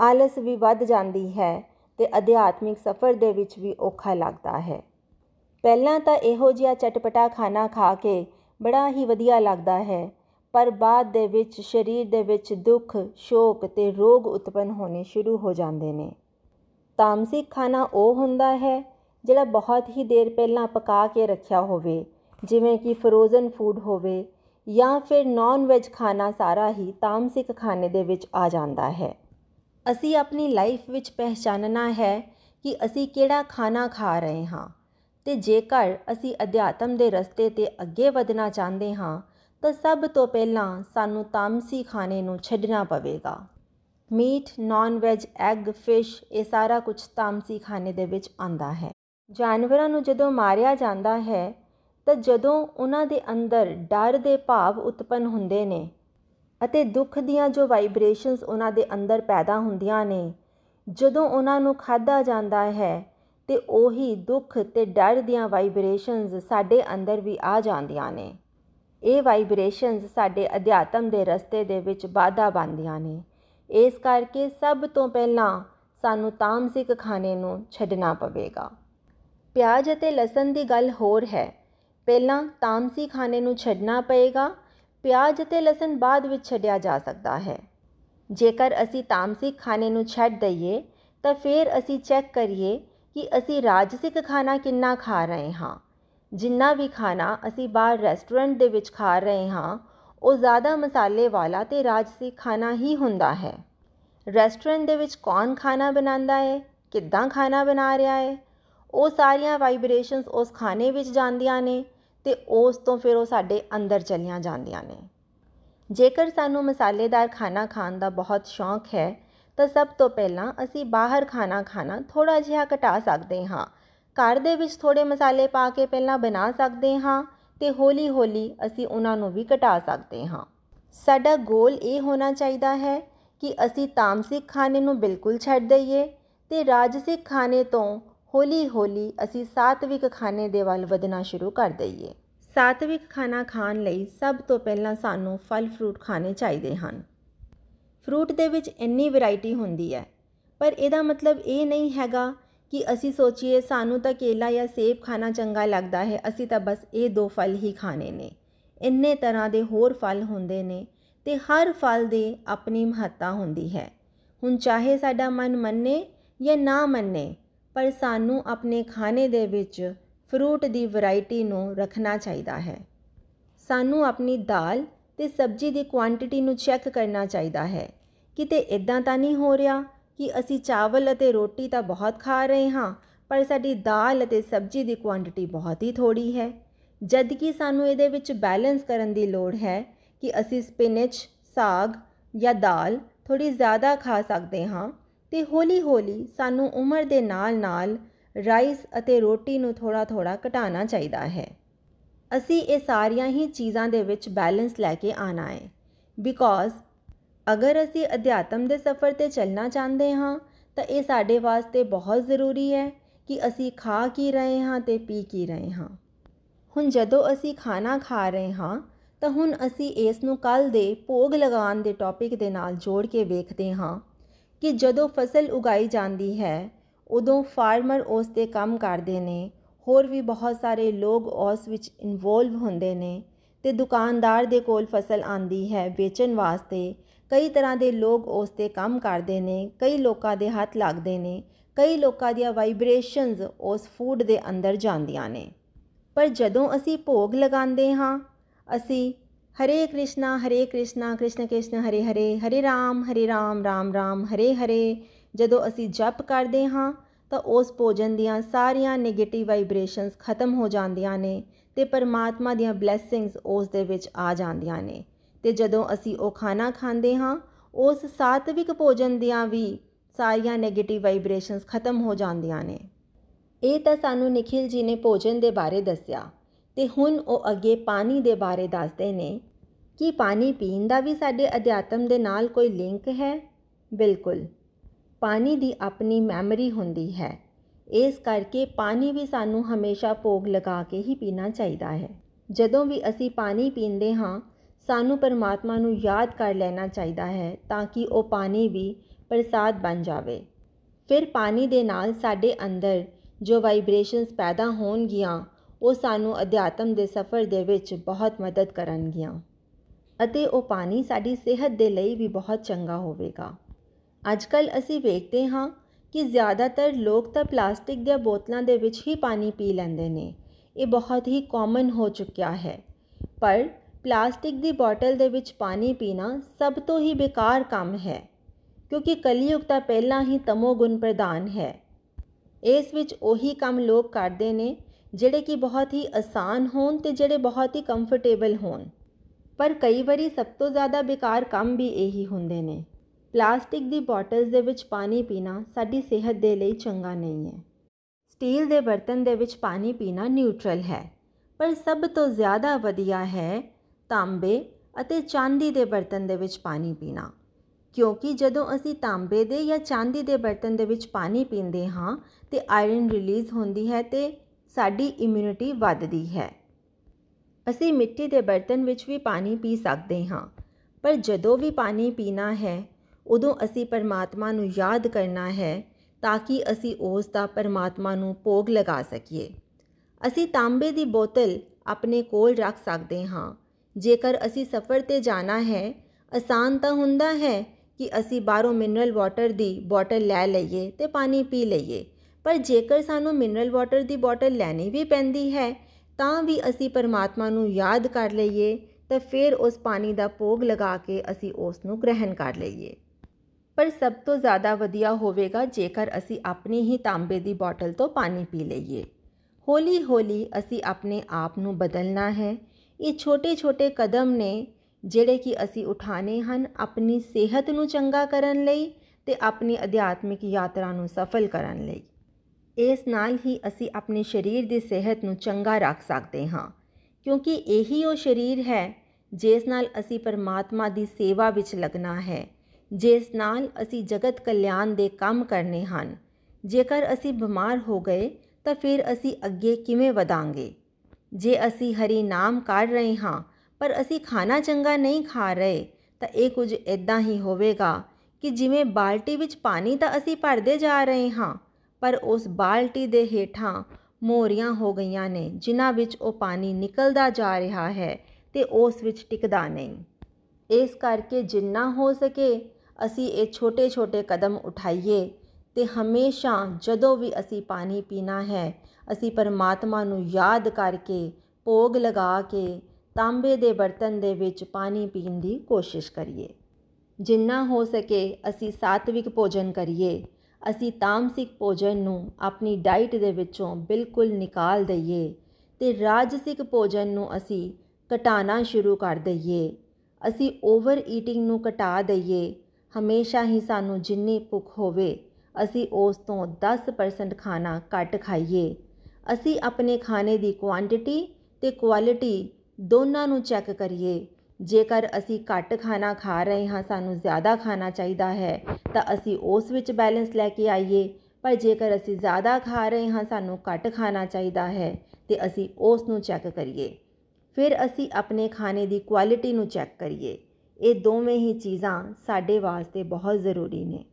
ਆਲਸ ਵੀ ਵੱਧ ਜਾਂਦੀ ਹੈ ਤੇ ਅਧਿਆਤਮਿਕ ਸਫ਼ਰ ਦੇ ਵਿੱਚ ਵੀ ਔਖਾ ਲੱਗਦਾ ਹੈ। ਪਹਿਲਾਂ ਤਾਂ ਇਹੋ ਜਿਹਾ ਚਟਪਟਾ ਖਾਣਾ ਖਾ ਕੇ ਬੜਾ ਹੀ ਵਧੀਆ ਲੱਗਦਾ ਹੈ, ਪਰ ਬਾਅਦ ਦੇ ਵਿੱਚ ਸਰੀਰ ਦੇ ਵਿੱਚ ਦੁੱਖ, ਸ਼ੋਕ ਤੇ ਰੋਗ ਉਤਪਨ ਹੋਣੇ ਸ਼ੁਰੂ ਹੋ ਜਾਂਦੇ ਨੇ। ਤਾਮਸਿਕ ਖਾਣਾ ਉਹ ਹੁੰਦਾ ਹੈ ਜਿਹੜਾ ਬਹੁਤ ਹੀ ਦੇਰ ਪਹਿਲਾਂ ਪਕਾ ਕੇ ਰੱਖਿਆ ਹੋਵੇ, ਜਿਵੇਂ ਕਿ ਫਰੋਜ਼ਨ ਫੂਡ ਹੋਵੇ ਜਾਂ ਫਿਰ ਨਾਨ ਵੈਜ ਖਾਣਾ ਸਾਰਾ ਹੀ ਤਾਮਸਿਕ ਖਾਣੇ ਦੇ ਵਿੱਚ ਆ ਜਾਂਦਾ ਹੈ। ਅਸੀਂ ਆਪਣੀ ਲਾਈਫ ਵਿੱਚ ਪਹਿਚਾਨਣਾ ਹੈ ਕਿ ਅਸੀਂ ਕਿਹੜਾ ਖਾਣਾ ਖਾ ਰਹੇ ਹਾਂ ਤੇ ਜੇਕਰ ਅਸੀਂ ਅਧਿਆਤਮ ਦੇ ਰਸਤੇ ਤੇ ਅੱਗੇ ਵਧਣਾ ਚਾਹੁੰਦੇ ਹਾਂ, ਤਾਂ ਸਭ ਤੋਂ ਪਹਿਲਾਂ ਸਾਨੂੰ ਤਾਮਸੀ ਖਾਣੇ ਨੂੰ ਛੱਡਣਾ ਪਵੇਗਾ। Meat non veg egg fish ਇਹ ਸਾਰਾ ਕੁਝ ਤਾਮਸੀ ਖਾਣੇ ਦੇ ਵਿੱਚ ਆਂਦਾ ਹੈ। ਜਾਨਵਰਾਂ ਨੂੰ ਜਦੋਂ ਮਾਰਿਆ ਜਾਂਦਾ ਹੈ, ਤਾਂ ਜਦੋਂ ਉਹਨਾਂ ਦੇ ਅੰਦਰ ਡਰ ਦੇ ਭਾਵ ਉਤਪਨ ਹੁੰਦੇ ਨੇ ਅਤੇ ਦੁੱਖ ਦੀਆਂ ਜੋ ਵਾਈਬ੍ਰੇਸ਼ਨਸ ਉਹਨਾਂ ਦੇ ਅੰਦਰ ਪੈਦਾ ਹੁੰਦੀਆਂ ਨੇ, ਜਦੋਂ ਉਹਨਾਂ ਨੂੰ ਖਾਦਾ ਜਾਂਦਾ ਹੈ, ਤੇ ਉਹੀ ਦੁੱਖ ਤੇ ਡਰ ਦੀਆਂ ਵਾਈਬ੍ਰੇਸ਼ਨਸ ਸਾਡੇ ਅੰਦਰ ਵੀ ਆ ਜਾਂਦੀਆਂ ਨੇ। ਇਹ ਵਾਈਬ੍ਰੇਸ਼ਨਸ ਸਾਡੇ ਅਧਿਆਤਮ ਦੇ ਰਸਤੇ ਦੇ ਵਿੱਚ ਬਾਧਾ ਬਣਦੀਆਂ ਨੇ। ਇਸ ਕਰਕੇ ਸਭ ਤੋਂ ਪਹਿਲਾਂ ਸਾਨੂੰ ਤਾਮਸਿਕ ਖਾਣੇ ਨੂੰ ਛੱਡਣਾ ਪਵੇਗਾ। ਪਿਆਜ਼ ਅਤੇ ਲਸਣ ਦੀ ਗੱਲ ਹੋਰ ਹੈ। ਪਹਿਲਾਂ ਤਾਮਸੀ ਖਾਣੇ ਨੂੰ ਛੱਡਣਾ ਪਏਗਾ ਪਿਆਜ਼ ਅਤੇ ਲਸਣ ਬਾਅਦ ਵਿੱਚ ਛੱਡਿਆ ਜਾ ਸਕਦਾ ਹੈ। ਜੇਕਰ ਅਸੀਂ ਤਾਮਸਿਕ ਖਾਣੇ ਨੂੰ ਛੱਡ ਦਈਏ, ਤਾਂ ਫਿਰ ਅਸੀਂ ਚੈੱਕ ਕਰੀਏ ਕਿ ਅਸੀਂ ਰਾਜਸਿਕ ਖਾਣਾ ਕਿੰਨਾ ਖਾ ਰਹੇ ਹਾਂ। ਜਿੰਨਾ ਵੀ ਖਾਣਾ ਅਸੀਂ ਬਾਹਰ ਰੈਸਟੋਰੈਂਟ ਦੇ ਵਿੱਚ ਖਾ ਰਹੇ ਹਾਂ, ਉਹ ਜ਼ਿਆਦਾ ਮਸਾਲੇ ਵਾਲਾ ਤੇ ਰਾਜਸਿਕ ਖਾਣਾ ਹੀ ਹੁੰਦਾ ਹੈ। ਰੈਸਟੋਰੈਂਟ ਦੇ ਵਿੱਚ ਕੌਣ ਖਾਣਾ ਬਣਾਉਂਦਾ ਹੈ? ਕਿੱਦਾਂ ਖਾਣਾ ਬਣਾ ਰਿਹਾ ਹੈ? ਉਹ ਸਾਰੀਆਂ ਵਾਈਬ੍ਰੇਸ਼ਨਸ ਉਸ ਖਾਣੇ ਵਿੱਚ ਜਾਂਦੀਆਂ ਨੇ ਤੇ ਉਸ ਤੋਂ ਫਿਰ ਉਹ ਸਾਡੇ ਅੰਦਰ ਚਲੀਆਂ ਜਾਂਦੀਆਂ ਨੇ। ਜੇਕਰ ਸਾਨੂੰ ਮਸਾਲੇਦਾਰ ਖਾਣਾ ਖਾਣ ਦਾ ਬਹੁਤ ਸ਼ੌਂਕ ਹੈ, ਤਾਂ ਸਭ ਤੋਂ ਪਹਿਲਾਂ ਅਸੀਂ ਬਾਹਰ ਖਾਣਾ ਖਾਣਾ ਥੋੜਾ ਜਿਹਾ ਘਟਾ ਸਕਦੇ ਹਾਂ। ਘਰ ਦੇ ਵਿੱਚ ਥੋੜੇ ਮਸਾਲੇ ਪਾ ਕੇ ਪਹਿਲਾਂ ਬਣਾ ਸਕਦੇ ਹਾਂ ਤੇ ਹੌਲੀ-ਹੌਲੀ ਅਸੀਂ ਉਹਨਾਂ ਨੂੰ ਵੀ ਘਟਾ ਸਕਦੇ ਹਾਂ। ਸਾਡਾ ਗੋਲ ਇਹ ਹੋਣਾ ਚਾਹੀਦਾ ਹੈ ਕਿ ਅਸੀਂ ਤਾਮਸਿਕ ਖਾਣੇ ਨੂੰ ਬਿਲਕੁਲ ਛੱਡ ਦਈਏ ਤੇ ਰਾਜਸਿਕ ਖਾਣੇ ਤੋਂ ਹੌਲੀ-ਹੌਲੀ ਅਸੀਂ ਸਾਤਵਿਕ ਖਾਣੇ ਦੇ ਵੱਲ ਵਧਣਾ ਸ਼ੁਰੂ ਕਰ ਦਈਏ। ਸਾਤਵਿਕ ਖਾਣਾ ਖਾਣ ਲਈ ਸਭ ਤੋਂ ਪਹਿਲਾਂ ਸਾਨੂੰ ਫਲ ਫਰੂਟ ਖਾਣੇ ਚਾਹੀਦੇ ਹਨ। ਫਰੂਟ ਦੇ ਵਿੱਚ ਇੰਨੀ ਵੈਰਾਈਟੀ ਹੁੰਦੀ ਹੈ। ਪਰ ਇਹਦਾ ਮਤਲਬ ਇਹ ਨਹੀਂ ਹੈਗਾ ਕਿ ਅਸੀਂ ਸੋਚੀਏ ਸਾਨੂੰ ਤਾਂ ਕੇਲਾ ਜਾਂ ਸੇਬ ਖਾਣਾ ਚੰਗਾ ਲੱਗਦਾ ਹੈ, ਅਸੀਂ ਤਾਂ ਬਸ ਇਹ ਦੋ ਫਲ ਹੀ ਖਾਣੇ ਨੇ। ਇੰਨੇ ਤਰ੍ਹਾਂ ਦੇ ਹੋਰ ਫਲ ਹੁੰਦੇ ਨੇ ਤੇ ਹਰ ਫਲ ਦੇ ਆਪਣੀ ਮਹੱਤਤਾ ਹੁੰਦੀ ਹੈ। ਹੁਣ ਚਾਹੇ ਸਾਡਾ ਮਨ ਮੰਨੇ ਜਾਂ ਨਾ ਮੰਨੇ ਪਰ ਸਾਨੂੰ ਆਪਣੇ ਖਾਣੇ ਦੇ ਵਿੱਚ ਫਰੂਟ ਦੀ ਵੈਰਾਈਟੀ ਨੂੰ ਰੱਖਣਾ ਚਾਹੀਦਾ ਹੈ। ਸਾਨੂੰ ਆਪਣੀ ਦਾਲ ਤੇ ਸਬਜ਼ੀ ਦੀ ਕੁਆਂਟੀਟੀ ਨੂੰ ਚੈੱਕ ਕਰਨਾ ਚਾਹੀਦਾ ਹੈ। ਕਿਤੇ ਇਦਾਂ ਤਾਂ ਨਹੀਂ ਹੋ ਰਿਹਾ ਕਿ ਅਸੀਂ ਚਾਵਲ ਅਤੇ ਰੋਟੀ ਤਾਂ ਬਹੁਤ ਖਾ ਰਹੇ ਹਾਂ, ਪਰ ਸਾਡੀ ਦਾਲ ਅਤੇ ਸਬਜ਼ੀ ਦੀ ਕੁਆਂਟੀਟੀ ਬਹੁਤ ਹੀ ਥੋੜੀ ਹੈ। ਜਦ ਕਿ ਸਾਨੂੰ ਇਹਦੇ ਵਿੱਚ ਬੈਲੈਂਸ ਕਰਨ ਦੀ ਲੋੜ ਹੈ ਕਿ ਅਸੀਂ ਸਪਿਨਚ, ਸਾਗ ਜਾਂ ਦਾਲ ਥੋੜੀ ਜ਼ਿਆਦਾ ਖਾ ਸਕਦੇ ਹਾਂ ਤੇ ਹੌਲੀ-ਹੌਲੀ ਸਾਨੂੰ ਉਮਰ ਦੇ ਨਾਲ-ਨਾਲ ਰਾਈਸ ਅਤੇ ਰੋਟੀ ਨੂੰ ਥੋੜਾ-ਥੋੜਾ ਘਟਾਉਣਾ ਚਾਹੀਦਾ ਹੈ। ਅਸੀਂ ਇਹ ਸਾਰੀਆਂ ਹੀ ਚੀਜ਼ਾਂ ਦੇ ਵਿੱਚ ਬੈਲੈਂਸ ਲੈ ਕੇ ਆਣਾ ਹੈ। ਬਿਕੋਜ਼ ਅਗਰ ਅਸੀਂ ਅਧਿਆਤਮ ਦੇ ਸਫ਼ਰ ਤੇ ਚੱਲਣਾ ਚਾਹੁੰਦੇ ਹਾਂ, ਤਾਂ ਇਹ ਸਾਡੇ ਵਾਸਤੇ ਬਹੁਤ ਜ਼ਰੂਰੀ ਹੈ ਕਿ ਅਸੀਂ ਖਾ ਕੀ ਰਹੇ ਹਾਂ ਤੇ ਪੀ ਕੀ ਰਹੇ ਹਾਂ। ਹੁਣ ਜਦੋਂ ਅਸੀਂ ਖਾਣਾ ਖਾ ਰਹੇ ਹਾਂ, ਤਾਂ ਹੁਣ ਅਸੀਂ ਇਸ ਨੂੰ ਕੱਲ ਦੇ ਭੋਗ ਲਗਾਉਣ ਦੇ ਟੌਪਿਕ ਦੇ ਨਾਲ ਜੋੜ ਕੇ ਵੇਖਦੇ ਹਾਂ ਕਿ ਜਦੋਂ ਫਸਲ ਉਗਾਈ ਜਾਂਦੀ ਹੈ, ਉਦੋਂ ਫਾਰਮਰ ਉਸ ਤੇ ਕੰਮ ਕਰਦੇ ਨੇ। ਹੋਰ ਵੀ ਬਹੁਤ ਸਾਰੇ ਲੋਕ ਉਸ ਵਿੱਚ ਇਨਵੋਲਵ ਹੁੰਦੇ ਨੇ ਤੇ ਦੁਕਾਨਦਾਰ ਦੇ ਕੋਲ ਫਸਲ ਆਂਦੀ ਹੈ ਵੇਚਣ ਵਾਸਤੇ। ਕਈ ਤਰ੍ਹਾਂ ਦੇ ਲੋਕ ਉਸ ਤੇ ਕੰਮ ਕਰਦੇ ਨੇ, ਕਈ ਲੋਕਾਂ ਦੇ ਹੱਥ ਲੱਗਦੇ ਨੇ, ਕਈ ਲੋਕਾਂ ਦੀਆਂ ਵਾਈਬ੍ਰੇਸ਼ਨਸ ਉਸ ਫੂਡ ਦੇ ਅੰਦਰ ਜਾਂਦੀਆਂ ਨੇ। ਪਰ ਜਦੋਂ ਅਸੀਂ ਭੋਗ ਲਗਾਉਂਦੇ ਹਾਂ, ਅਸੀਂ ਹਰੇ ਕ੍ਰਿਸ਼ਨਾ ਹਰੇ ਕ੍ਰਿਸ਼ਨਾ, ਕ੍ਰਿਸ਼ਨ ਕ੍ਰਿਸ਼ਨ, ਹਰੇ ਹਰੇ ਹਰੇ ਰਾਮ ਹਰੇ ਰਾਮ ਰਾਮ ਰਾਮ, ਹਰੇ ਹਰੇ। ਜਦੋਂ ਅਸੀਂ ਜਪ ਕਰਦੇ ਹਾਂ, ਤਾਂ ਉਸ ਭੋਜਨ ਦੀਆਂ ਸਾਰੀਆਂ 네ਗੇਟਿਵ ਵਾਈਬ੍ਰੇਸ਼ਨਸ ਖਤਮ ਹੋ ਜਾਂਦੀਆਂ ਨੇ ਤੇ ਪਰਮਾਤਮਾ ਦੀਆਂ ਬਲੇਸਿੰਗਸ ਉਸ ਦੇ ਵਿੱਚ ਆ ਜਾਂਦੀਆਂ ਨੇ। ਤੇ ਜਦੋਂ ਅਸੀਂ ਉਹ ਖਾਣਾ ਖਾਂਦੇ ਹਾਂ, ਉਸ ਸਾਤਵਿਕ ਭੋਜਨ ਦੀਆਂ ਵੀ ਸਾਰੀਆਂ 네ਗੇਟਿਵ ਵਾਈਬ੍ਰੇਸ਼ਨਸ ਖਤਮ ਹੋ ਜਾਂਦੀਆਂ ਨੇ। ਇਹ ਤਾਂ ਸਾਨੂੰ ਨikhil ji ਨੇ ਭੋਜਨ ਦੇ ਬਾਰੇ ਦੱਸਿਆ ਤੇ ਹੁਣ ਉਹ ਅੱਗੇ ਪਾਣੀ ਦੇ ਬਾਰੇ ਦੱਸਦੇ ਨੇ ਕਿ ਪਾਣੀ ਪੀਣ ਦਾ ਵੀ ਸਾਡੇ ਅਧਿਆਤਮ ਦੇ ਨਾਲ ਕੋਈ ਲਿੰਕ ਹੈ? ਬਿਲਕੁਲ। ਪਾਣੀ ਦੀ ਆਪਣੀ ਮੈਮਰੀ ਹੁੰਦੀ ਹੈ। ਇਸ ਕਰਕੇ ਪਾਣੀ ਵੀ ਸਾਨੂੰ ਹਮੇਸ਼ਾ ਭੋਗ ਲਗਾ ਕੇ ਹੀ ਪੀਣਾ ਚਾਹੀਦਾ ਹੈ। ਜਦੋਂ ਵੀ ਅਸੀਂ ਪਾਣੀ ਪੀਂਦੇ ਹਾਂ, ਸਾਨੂੰ ਪਰਮਾਤਮਾ ਨੂੰ ਯਾਦ ਕਰ ਲੈਣਾ ਚਾਹੀਦਾ ਹੈ ਤਾਂ ਕਿ ਉਹ ਪਾਣੀ ਵੀ ਪ੍ਰਸਾਦ ਬਣ ਜਾਵੇ। ਫਿਰ ਪਾਣੀ ਦੇ ਨਾਲ ਸਾਡੇ ਅੰਦਰ ਜੋ ਵਾਈਬ੍ਰੇਸ਼ਨਸ ਪੈਦਾ ਹੋਣਗੀਆਂ, ਉਹ ਸਾਨੂੰ ਅਧਿਆਤਮ ਦੇ ਸਫ਼ਰ ਦੇ ਵਿੱਚ ਬਹੁਤ ਮਦਦ ਕਰਨਗੀਆਂ। ਅਤੇ ਉਹ ਪਾਣੀ ਸਾਡੀ ਸਿਹਤ ਦੇ ਲਈ ਵੀ ਬਹੁਤ ਚੰਗਾ ਹੋਵੇਗਾ। ਅੱਜ ਕੱਲ ਅਸੀਂ ਵੇਖਦੇ ਹਾਂ ਕਿ ਜ਼ਿਆਦਾਤਰ ਲੋਕ ਤਾਂ ਪਲਾਸਟਿਕ ਦੀਆਂ ਬੋਤਲਾਂ ਦੇ ਵਿੱਚ ਹੀ ਪਾਣੀ ਪੀ ਲੈਂਦੇ ਨੇ। ਇਹ ਬਹੁਤ ਹੀ ਕਾਮਨ ਹੋ ਚੁੱਕਿਆ ਹੈ। ਪਰ ਪਲਾਸਟਿਕ ਦੀ ਬੋਤਲ ਦੇ ਵਿੱਚ ਪਾਣੀ ਪੀਣਾ ਸਭ ਤੋਂ ਹੀ ਬੇਕਾਰ ਕੰਮ ਹੈ, ਕਿਉਂਕਿ ਕਲਯੁਗ ਤਾਂ ਪਹਿਲਾਂ ਹੀ ਤਮੋ ਗੁਣ ਪ੍ਰਧਾਨ ਹੈ। ਇਸ ਵਿੱਚ ਉਹੀ ਕੰਮ ਲੋਕ ਕਰਦੇ ਨੇ, ਜਿਹੜੇ ਕਿ ਬਹੁਤ ਹੀ ਆਸਾਨ ਹੋਣ ਤੇ ਜਿਹੜੇ ਬਹੁਤ ਹੀ ਕੰਫਰਟੇਬਲ ਹੋਣ। ਪਰ ਕਈ ਵਾਰੀ ਸਭ ਤੋਂ ਜ਼ਿਆਦਾ ਬੇਕਾਰ ਕੰਮ ਵੀ ਇਹੀ ਹੁੰਦੇ ਨੇ। ਪਲਾਸਟਿਕ ਦੀ ਬੋਟਲਸ ਦੇ ਵਿੱਚ ਪਾਣੀ ਪੀਣਾ ਸਾਡੀ ਸਿਹਤ ਦੇ ਲਈ ਚੰਗਾ ਨਹੀਂ ਹੈ। ਸਟੀਲ ਦੇ ਬਰਤਨ ਦੇ ਵਿੱਚ ਪਾਣੀ ਪੀਣਾ ਨਿਊਟਰਲ ਹੈ, ਪਰ ਸਭ ਤੋਂ ਜ਼ਿਆਦਾ ਵਧੀਆ ਹੈ ਤਾਂਬੇ ਅਤੇ ਚਾਂਦੀ ਦੇ ਬਰਤਨ ਦੇ ਵਿੱਚ ਪਾਣੀ ਪੀਣਾ। ਕਿਉਂਕਿ ਜਦੋਂ ਅਸੀਂ ਤਾਂਬੇ ਦੇ ਜਾਂ ਚਾਂਦੀ ਦੇ ਬਰਤਨ ਦੇ ਵਿੱਚ ਪਾਣੀ ਪੀਂਦੇ ਹਾਂ ਤੇ ਆਇਰਨ ਰਿਲੀਜ਼ ਹੁੰਦੀ ਹੈ ਤੇ ਸਾਡੀ ਇਮਿਊਨਿਟੀ ਵੱਧਦੀ ਹੈ। ਅਸੀਂ ਮਿੱਟੀ ਦੇ ਬਰਤਨ ਵਿੱਚ ਵੀ ਪਾਣੀ ਪੀ ਸਕਦੇ ਹਾਂ। ਪਰ ਜਦੋਂ ਵੀ ਪਾਣੀ ਪੀਣਾ ਹੈ, ਉਦੋਂ ਅਸੀਂ ਪਰਮਾਤਮਾ ਨੂੰ ਯਾਦ ਕਰਨਾ ਹੈ ਤਾਂ ਕਿ ਅਸੀਂ ਉਸ ਦਾ ਪਰਮਾਤਮਾ ਨੂੰ ਭੋਗ ਲਗਾ ਸਕੀਏ। ਅਸੀਂ ਤਾਂਬੇ ਦੀ ਬੋਤਲ ਆਪਣੇ ਕੋਲ ਰੱਖ ਸਕਦੇ ਹਾਂ। ਜੇਕਰ ਅਸੀਂ ਸਫ਼ਰ ਤੇ ਜਾਣਾ ਹੈ, ਆਸਾਨ ਤਾਂ ਹੁੰਦਾ ਹੈ ਕਿ ਅਸੀਂ ਬਾਹਰੋਂ ਮਿਨਰਲ ਵਾਟਰ ਦੀ ਬੋਤਲ ਲੈ ਲਈਏ ਤੇ ਪਾਣੀ ਪੀ ਲਈਏ। ਪਰ ਜੇਕਰ ਸਾਨੂੰ ਮਿਨਰਲ ਵਾਟਰ ਦੀ ਬੋਤਲ ਲੈਣੀ ਵੀ ਪੈਂਦੀ ਹੈ ਤਾਂ ਵੀ ਅਸੀਂ ਪਰਮਾਤਮਾ ਨੂੰ ਯਾਦ ਕਰ ਲਈਏ ਤਾਂ ਫਿਰ ਉਸ ਪਾਣੀ ਦਾ ਭੋਗ ਲਗਾ ਕੇ ਅਸੀਂ ਉਸ ਨੂੰ ਗ੍ਰਹਿਣ ਕਰ ਲਈਏ। ਪਰ ਸਭ ਤੋਂ ਜ਼ਿਆਦਾ ਵਧੀਆ ਹੋਵੇਗਾ ਜੇਕਰ ਅਸੀਂ ਆਪਣੀ ਹੀ ਤਾਂਬੇ ਦੀ ਬੋਤਲ ਤੋਂ ਪਾਣੀ ਪੀ ਲਈਏ। ਹੌਲੀ ਹੌਲੀ ਅਸੀਂ ਆਪਣੇ ਆਪ ਨੂੰ ਬਦਲਣਾ ਹੈ। ਇਹ ਛੋਟੇ ਛੋਟੇ ਕਦਮ ਨੇ ਜਿਹੜੇ ਕਿ ਅਸੀਂ ਉਠਾਣੇ ਹਨ ਆਪਣੀ ਸਿਹਤ ਨੂੰ ਚੰਗਾ ਕਰਨ ਲਈ ਤੇ ਆਪਣੀ ਅਧਿਆਤਮਿਕ ਯਾਤਰਾ ਨੂੰ ਸਫਲ ਕਰਨ ਲਈ। ਇਸ ਨਾਲ ਹੀ ਅਸੀਂ ਆਪਣੇ ਸਰੀਰ ਦੀ ਸਿਹਤ ਨੂੰ ਚੰਗਾ ਰੱਖ ਸਕਦੇ ਹਾਂ, ਕਿਉਂਕਿ ਇਹੀ ਉਹ ਸਰੀਰ ਹੈ ਜਿਸ ਨਾਲ ਅਸੀਂ ਪਰਮਾਤਮਾ ਦੀ ਸੇਵਾ ਵਿੱਚ ਲੱਗਣਾ ਹੈ, ਜਿਸ ਨਾਲ ਅਸੀਂ ਜਗਤ ਕਲਿਆਣ ਦੇ ਕੰਮ ਕਰਨੇ ਹਨ। ਜੇਕਰ ਅਸੀਂ ਬਿਮਾਰ ਹੋ ਗਏ ਤਾਂ ਫਿਰ ਅਸੀਂ ਅੱਗੇ ਕਿਵੇਂ ਵਧਾਂਗੇ? ਜੇ ਅਸੀਂ ਹਰੀ ਨਾਮ ਕਰ ਰਹੇ ਹਾਂ, ਪਰ ਅਸੀਂ ਖਾਣਾ ਚੰਗਾ ਨਹੀਂ ਖਾ ਰਹੇ, ਤਾਂ ਇਹ ਕੁਝ ਇਦਾਂ ਹੀ ਹੋਵੇਗਾ ਕਿ ਜਿਵੇਂ ਬਾਲਟੀ ਵਿੱਚ ਪਾਣੀ ਤਾਂ ਅਸੀਂ ਭਰਦੇ ਜਾ ਰਹੇ ਹਾਂ ਪਰ ਉਸ ਬਾਲਟੀ ਦੇ ਹੇਠਾਂ ਮੋਰੀਆਂ ਹੋ ਗਈਆਂ ਨੇ, ਜਿਨ੍ਹਾਂ ਵਿੱਚ ਉਹ ਪਾਣੀ ਨਿਕਲਦਾ ਜਾ ਰਿਹਾ ਹੈ ਤੇ ਉਸ ਵਿੱਚ ਟਿਕਦਾ ਨਹੀਂ। ਇਸ ਕਰਕੇ ਜਿੰਨਾ ਹੋ ਸਕੇ ਅਸੀਂ ਇਹ ਛੋਟੇ-ਛੋਟੇ ਕਦਮ ਉਠਾਈਏ ਤੇ ਹਮੇਸ਼ਾ ਜਦੋਂ ਵੀ ਅਸੀਂ ਪਾਣੀ ਪੀਣਾ ਹੈ, ਅਸੀਂ ਪਰਮਾਤਮਾ ਨੂੰ ਯਾਦ ਕਰਕੇ, ਭੋਗ ਲਗਾ ਕੇ, ਤਾਂਬੇ ਦੇ ਬਰਤਨ ਦੇ ਵਿੱਚ ਪਾਣੀ ਪੀਣ ਦੀ ਕੋਸ਼ਿਸ਼ ਕਰੀਏ। ਜਿੰਨਾ ਹੋ ਸਕੇ ਅਸੀਂ ਸਾਤਵਿਕ ਭੋਜਨ ਕਰੀਏ। ਅਸੀਂ ਤਾਮਸਿਕ ਭੋਜਨ ਨੂੰ ਆਪਣੀ ਡਾਈਟ ਦੇ ਵਿੱਚੋਂ ਬਿਲਕੁਲ ਨਿਕਾਲ ਦਈਏ ਤੇ ਰਾਜਸਿਕ ਭੋਜਨ ਨੂੰ ਅਸੀਂ ਘਟਾਣਾ ਸ਼ੁਰੂ ਕਰ ਦਈਏ। ਅਸੀਂ ਓਵਰ ਈਟਿੰਗ ਨੂੰ ਘਟਾ ਦਈਏ। ਹਮੇਸ਼ਾ ਹੀ ਸਾਨੂੰ ਜਿੰਨੀ ਭੁੱਖ ਹੋਵੇ, ਅਸੀਂ ਉਸ ਤੋਂ 10% ਖਾਣਾ ਘੱਟ ਖਾਈਏ। ਅਸੀਂ ਆਪਣੇ ਖਾਣੇ ਦੀ ਕੁਆਂਟੀਟੀ ਤੇ ਕੁਆਲਿਟੀ ਦੋਨਾਂ ਨੂੰ ਚੈੱਕ ਕਰੀਏ। ਜੇਕਰ ਅਸੀਂ ਘੱਟ ਖਾਣਾ ਖਾ ਰਹੇ ਹਾਂ, ਸਾਨੂੰ ਜ਼ਿਆਦਾ ਖਾਣਾ ਚਾਹੀਦਾ ਹੈ, ਤਾਂ ਅਸੀਂ ਉਸ ਵਿੱਚ ਬੈਲੈਂਸ ਲੈ ਕੇ ਆਈਏ। ਪਰ ਜੇਕਰ ਅਸੀਂ ਜ਼ਿਆਦਾ ਖਾ ਰਹੇ ਹਾਂ, ਸਾਨੂੰ ਘੱਟ ਖਾਣਾ ਚਾਹੀਦਾ ਹੈ, ਤੇ ਅਸੀਂ ਉਸ ਨੂੰ ਚੈੱਕ ਕਰੀਏ। ਫਿਰ ਅਸੀਂ ਆਪਣੇ ਖਾਣੇ ਦੀ ਕੁਆਲਿਟੀ ਨੂੰ ਚੈੱਕ ਕਰੀਏ। ਇਹ ਦੋਵੇਂ ਹੀ ਚੀਜ਼ਾਂ ਸਾਡੇ ਵਾਸਤੇ ਬਹੁਤ ਜ਼ਰੂਰੀ ਨੇ।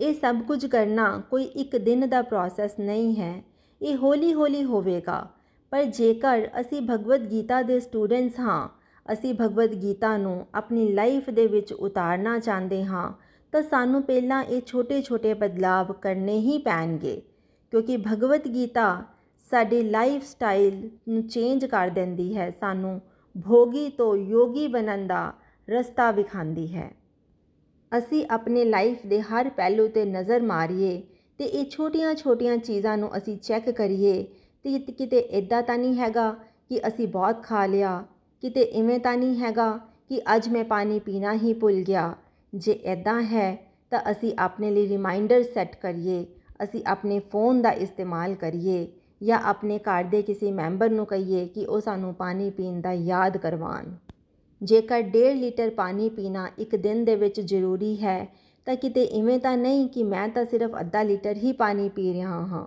ਇਹ ਸਭ ਕੁਝ ਕਰਨਾ ਕੋਈ ਇੱਕ ਦਿਨ ਦਾ ਪ੍ਰੋਸੈਸ ਨਹੀਂ ਹੈ। ਇਹ ਹੌਲੀ ਹੌਲੀ ਹੋਵੇਗਾ। ਪਰ ਜੇਕਰ ਅਸੀਂ ਭਗਵਦ ਗੀਤਾ ਦੇ ਸਟੂਡੈਂਟਸ ਹਾਂ ਅਸੀਂ ਭਗਵਦ ਗੀਤਾ ਨੂੰ ਆਪਣੀ ਲਾਈਫ ਦੇ ਵਿੱਚ ਉਤਾਰਨਾ ਚਾਹੁੰਦੇ ਹਾਂ, ਤਾਂ ਸਾਨੂੰ ਪਹਿਲਾਂ ਇਹ ਛੋਟੇ-ਛੋਟੇ ਬਦਲਾਵ ਕਰਨੇ ਹੀ ਪੈਣਗੇ, ਕਿਉਂਕਿ ਭਗਵਦ ਗੀਤਾ ਸਾਡੀ ਲਾਈਫ ਸਟਾਈਲ ਨੂੰ ਚੇਂਜ ਕਰ ਦਿੰਦੀ ਹੈ, ਸਾਨੂੰ ਭੋਗੀ ਤੋਂ ਯੋਗੀ ਬਣਨ ਦਾ ਰਸਤਾ ਵਿਖਾਉਂਦੀ ਹੈ। ਅਸੀਂ ਆਪਣੇ ਲਾਈਫ ਦੇ ਹਰ ਪਹਿਲੂ ਤੇ ਨਜ਼ਰ ਮਾਰੀਏ ਤੇ ਇਹ ਛੋਟੀਆਂ-ਛੋਟੀਆਂ ਚੀਜ਼ਾਂ ਨੂੰ ਅਸੀਂ ਚੈੱਕ ਕਰੀਏ, ਤੇ ਕਿਤੇ ਇਦਾਂ ਤਾਂ ਨਹੀਂ ਹੈਗਾ ਕਿ ਅਸੀਂ ਬਹੁਤ ਖਾ ਲਿਆ ਕਿਤੇ ਇਵੇਂ ਤਾਂ ਨਹੀਂ ਹੈਗਾ ਕਿ ਅੱਜ ਮੈਂ ਪਾਣੀ ਪੀਣਾ ਹੀ ਭੁੱਲ ਗਿਆ। ਜੇ ਇਦਾਂ ਹੈ, ਤਾਂ ਅਸੀਂ ਆਪਣੇ ਲਈ ਰਿਮਾਈਂਡਰ ਸੈੱਟ ਕਰੀਏ। ਅਸੀਂ ਆਪਣੇ ਫੋਨ ਦਾ ਇਸਤੇਮਾਲ ਕਰੀਏ ਜਾਂ ਆਪਣੇ ਘਰ ਦੇ ਕਿਸੇ ਮੈਂਬਰ ਨੂੰ ਕਹੀਏ ਕਿ ਉਹ ਸਾਨੂੰ ਪਾਣੀ ਪੀਣ ਦਾ ਯਾਦ ਕਰਵਾਉਣ। ਜੇਕਰ 1.5 ਲੀਟਰ ਪਾਣੀ ਪੀਣਾ ਇੱਕ ਦਿਨ ਦੇ ਵਿੱਚ ਜ਼ਰੂਰੀ ਹੈ, ਤਾਂ ਕਿਤੇ ਇਵੇਂ ਤਾਂ ਨਹੀਂ ਕਿ ਮੈਂ ਤਾਂ ਸਿਰਫ ਅੱਧਾ ਲੀਟਰ ਹੀ ਪਾਣੀ ਪੀ ਰਿਹਾ ਹਾਂ।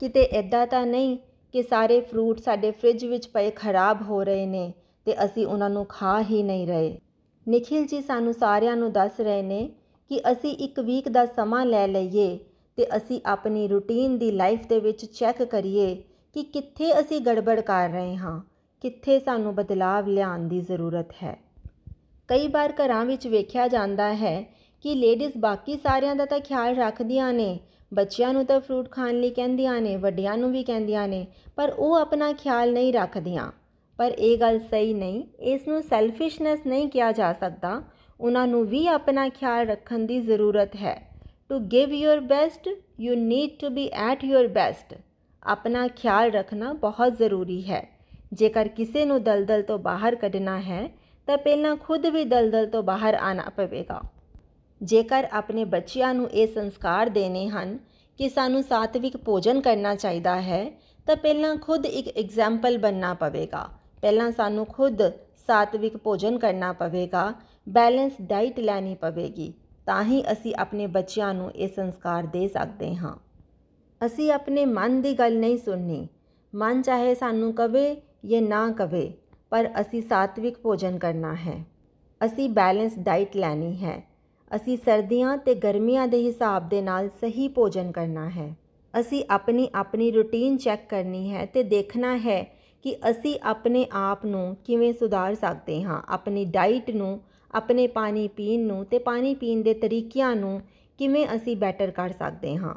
ਕਿਤੇ ਐਦਾਂ ਤਾਂ ਨਹੀਂ ਕਿ ਸਾਰੇ ਫਰੂਟ ਸਾਡੇ ਫ੍ਰਿਜ ਵਿੱਚ ਪਏ ਖਰਾਬ ਹੋ ਰਹੇ ਨੇ। ਤੇ ਅਸੀਂ ਉਹਨਾਂ ਨੂੰ ਖਾ ਹੀ ਨਹੀਂ ਰਹੇ। ਨikhil ji ਸਾਨੂੰ ਸਾਰਿਆਂ ਨੂੰ ਦੱਸ ਰਹੇ ਨੇ ਕਿ ਅਸੀਂ ਇੱਕ ਵੀਕ ਦਾ ਸਮਾਂ ਲੈ ਲਈਏ ਤੇ ਅਸੀਂ ਆਪਣੀ ਰੂਟੀਨ ਦੀ ਲਾਈਫ ਦੇ ਵਿੱਚ ਚੈੱਕ ਕਰੀਏ ਕਿ ਕਿੱਥੇ ਅਸੀਂ ਗੜਬੜ ਕਰ ਰਹੇ ਹਾਂ, ਕਿੱਥੇ ਸਾਨੂੰ ਬਦਲਾਵ ਲਿਆਉਣ ਦੀ ਜ਼ਰੂਰਤ ਹੈ। ਕਈ ਵਾਰ ਘਰਾਂ ਵਿੱਚ ਵੇਖਿਆ ਜਾਂਦਾ ਹੈ ਕਿ ਲੇਡੀਜ਼ ਬਾਕੀ ਸਾਰਿਆਂ ਦਾ ਤਾਂ ਖਿਆਲ ਰੱਖਦੀਆਂ ਨੇ, ਬੱਚਿਆਂ ਨੂੰ ਤਾਂ ਫਰੂਟ ਖਾਣ ਲਈ ਕਹਿੰਦੀਆਂ ਨੇ, ਵੱਡਿਆਂ ਨੂੰ ਵੀ ਕਹਿੰਦੀਆਂ ਨੇ, ਪਰ ਉਹ ਆਪਣਾ ਖਿਆਲ ਨਹੀਂ ਰੱਖਦੀਆਂ। ਪਰ ਇਹ ਗੱਲ ਸਹੀ ਨਹੀਂ। ਇਸ ਨੂੰ ਸੈਲਫਿਸ਼ਨੈਸ ਨਹੀਂ ਕਿਹਾ ਜਾ ਸਕਦਾ। ਉਹਨਾਂ ਨੂੰ ਵੀ ਆਪਣਾ ਖਿਆਲ ਰੱਖਣ ਦੀ ਜ਼ਰੂਰਤ ਹੈ। To give your best you need to be at your best ਆਪਣਾ ਖਿਆਲ ਰੱਖਣਾ ਬਹੁਤ ਜ਼ਰੂਰੀ ਹੈ। ਜੇਕਰ ਕਿਸੇ ਨੂੰ ਦਲਦਲ ਤੋਂ ਬਾਹਰ ਕੱਢਣਾ ਹੈ, ਤਾਂ ਪਹਿਲਾਂ ਖੁਦ ਵੀ ਦਲਦਲ ਤੋਂ ਬਾਹਰ ਆਣਾ ਪਵੇਗਾ। ਜੇਕਰ ਆਪਣੇ ਬੱਚਿਆਂ ਨੂੰ ਇਹ ਸੰਸਕਾਰ ਦੇਣੇ ਹਨ ਕਿ ਸਾਨੂੰ ਸਾਤਵਿਕ ਭੋਜਨ ਕਰਨਾ ਚਾਹੀਦਾ ਹੈ, ਤਾਂ ਪਹਿਲਾਂ ਖੁਦ ਇੱਕ ਐਗਜ਼ਾਮਪਲ ਬਣਨਾ ਪਵੇਗਾ। ਪਹਿਲਾਂ ਸਾਨੂੰ ਖੁਦ ਸਾਤਵਿਕ ਭੋਜਨ ਕਰਨਾ ਪਵੇਗਾ ਬੈਲੈਂਸ ਡਾਈਟ ਲੈਣੀ ਪਵੇਗੀ, ਤਾਂ ਹੀ ਅਸੀਂ ਆਪਣੇ ਬੱਚਿਆਂ ਨੂੰ ਇਹ ਸੰਸਕਾਰ ਦੇ ਸਕਦੇ ਹਾਂ। ਅਸੀਂ ਆਪਣੇ ਮਨ ਦੀ ਗੱਲ ਨਹੀਂ ਸੁਣਨੀ। ਮਨ ਚਾਹੇ ਸਾਨੂੰ ਕਵੇ ਜਾਂ ਨਾ ਕਵੇ, ਪਰ ਅਸੀਂ ਸਾਤਵਿਕ ਭੋਜਨ ਕਰਨਾ ਹੈ। ਅਸੀਂ ਬੈਲੈਂਸ ਡਾਈਟ ਲੈਣੀ ਹੈ। ਅਸੀਂ ਸਰਦੀਆਂ ਤੇ ਗਰਮੀਆਂ ਦੇ ਹਿਸਾਬ ਦੇ ਨਾਲ ਸਹੀ ਭੋਜਨ ਕਰਨਾ ਹੈ। ਅਸੀਂ ਆਪਣੀ ਆਪਣੀ ਰੁਟੀਨ ਚੈੱਕ ਕਰਨੀ ਹੈ ਤੇ ਦੇਖਣਾ ਹੈ ਕਿ ਅਸੀਂ ਆਪਣੇ ਆਪ ਨੂੰ ਕਿਵੇਂ ਸੁਧਾਰ ਸਕਦੇ ਹਾਂ? ਆਪਣੀ ਡਾਈਟ ਨੂੰ, ਆਪਣੇ ਪਾਣੀ ਪੀਣ ਨੂੰ ਤੇ ਪਾਣੀ ਪੀਣ ਦੇ ਤਰੀਕਿਆਂ ਨੂੰ ਕਿਵੇਂ ਅਸੀਂ ਬੈਟਰ ਕਰ ਸਕਦੇ ਹਾਂ?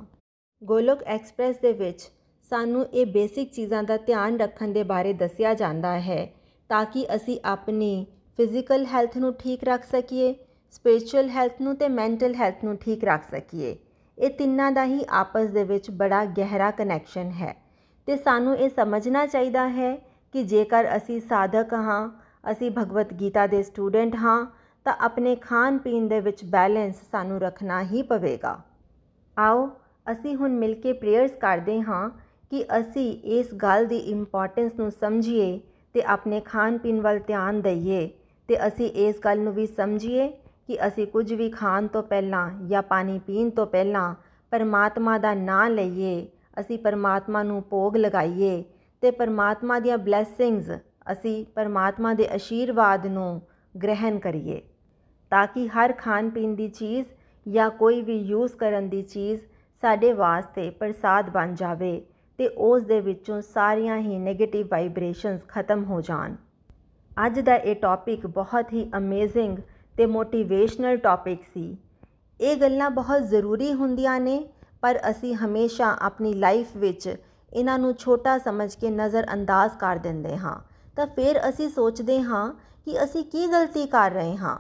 ਗੋਲੋਕ ਐਕਸਪ੍ਰੈਸ ਦੇ ਵਿੱਚ ਸਾਨੂੰ ਇਹ ਬੇਸਿਕ ਚੀਜ਼ਾਂ ਦਾ ਧਿਆਨ ਰੱਖਣ ਦੇ ਬਾਰੇ ਦੱਸਿਆ ਜਾਂਦਾ ਹੈ ਤਾਂ ਕਿ ਅਸੀਂ ਆਪਣੀ ਫਿਜ਼ੀਕਲ ਹੈਲਥ ਨੂੰ ਠੀਕ ਰੱਖ ਸਕੀਏ ਸਪਿਰਚੁਅਲ ਹੈਲਥ ਨੂੰ ਤੇ ਮੈਂਟਲ ਹੈਲਥ ਨੂੰ ਠੀਕ ਰੱਖ ਸਕੀਏ। ਇਹ ਤਿੰਨਾਂ ਦਾ ਹੀ ਆਪਸ ਦੇ ਵਿੱਚ ਬੜਾ ਗਹਿਰਾ ਕਨੈਕਸ਼ਨ ਹੈ। ਤੇ ਸਾਨੂੰ ਇਹ ਸਮਝਣਾ ਚਾਹੀਦਾ ਹੈ ਕਿ ਜੇਕਰ ਅਸੀਂ ਸਾਧਕ ਹਾਂ, ਅਸੀਂ ਭਗਵਤ ਗੀਤਾ ਦੇ ਸਟੂਡੈਂਟ ਹਾਂ, ਤਾਂ ਆਪਣੇ ਖਾਣ ਪੀਣ ਦੇ ਵਿੱਚ ਬੈਲੈਂਸ ਸਾਨੂੰ ਰੱਖਣਾ ਹੀ ਪਵੇਗਾ। ਆਓ, ਅਸੀਂ ਹੁਣ ਮਿਲ ਕੇ ਪ੍ਰੇਅਰਸ ਕਰਦੇ ਹਾਂ ਕਿ ਅਸੀਂ ਇਸ ਗੱਲ ਦੀ ਇੰਪੋਰਟੈਂਸ ਨੂੰ ਸਮਝੀਏ ਤੇ ਆਪਣੇ ਖਾਣ ਪੀਣ ਵੱਲ ਧਿਆਨ ਦਈਏ ਤੇ ਅਸੀਂ ਇਸ ਗੱਲ ਨੂੰ ਵੀ ਸਮਝੀਏ ਕਿ ਅਸੀਂ ਕੁਝ ਵੀ ਖਾਣ ਤੋਂ ਪਹਿਲਾਂ ਜਾਂ ਪਾਣੀ ਪੀਣ ਤੋਂ ਪਹਿਲਾਂ ਪਰਮਾਤਮਾ ਦਾ ਨਾਮ ਲਈਏ ਅਸੀਂ ਪਰਮਾਤਮਾ ਨੂੰ ਭੋਗ ਲਗਾਈਏ ਤੇ ਪਰਮਾਤਮਾ ਦੀਆਂ ਬਲੇਸਿੰਗਸ ਅਸੀਂ ਪਰਮਾਤਮਾ ਦੇ ਅਸ਼ੀਰਵਾਦ ਨੂੰ ਗ੍ਰਹਿਣ ਕਰੀਏ ਤਾਂ ਕਿ ਹਰ ਖਾਣ ਪੀਣ ਦੀ ਚੀਜ਼ ਜਾਂ ਕੋਈ ਵੀ ਯੂਜ਼ ਕਰਨ ਦੀ ਚੀਜ਼ ਸਾਡੇ ਵਾਸਤੇ ਪ੍ਰਸਾਦ ਬਣ ਜਾਵੇ ਤੇ ਉਸ ਦੇ ਵਿੱਚੋਂ ਸਾਰੀਆਂ ਹੀ 네ਗੇਟਿਵ ਵਾਈਬ੍ਰੇਸ਼ਨਸ ਖਤਮ ਹੋ ਜਾਣ। ਅੱਜ ਦਾ ਇਹ ਟੌਪਿਕ ਬਹੁਤ ਹੀ ਅਮੇਜ਼ਿੰਗ ਤੇ ਮੋਟੀਵੇਸ਼ਨਲ ਟੌਪਿਕ ਸੀ। ਇਹ ਗੱਲਾਂ ਬਹੁਤ ਜ਼ਰੂਰੀ ਹੁੰਦੀਆਂ ਨੇ ਪਰ ਅਸੀਂ ਹਮੇਸ਼ਾ ਆਪਣੀ ਲਾਈਫ ਵਿੱਚ ਇਹਨਾਂ ਨੂੰ ਛੋਟਾ ਸਮਝ ਕੇ ਨਜ਼ਰ ਅੰਦਾਜ਼ ਕਰ ਦਿੰਦੇ ਹਾਂ। ਤਾਂ ਫਿਰ ਅਸੀਂ ਸੋਚਦੇ ਹਾਂ ਕਿ ਅਸੀਂ ਕੀ ਗਲਤੀ ਕਰ ਰਹੇ ਹਾਂ।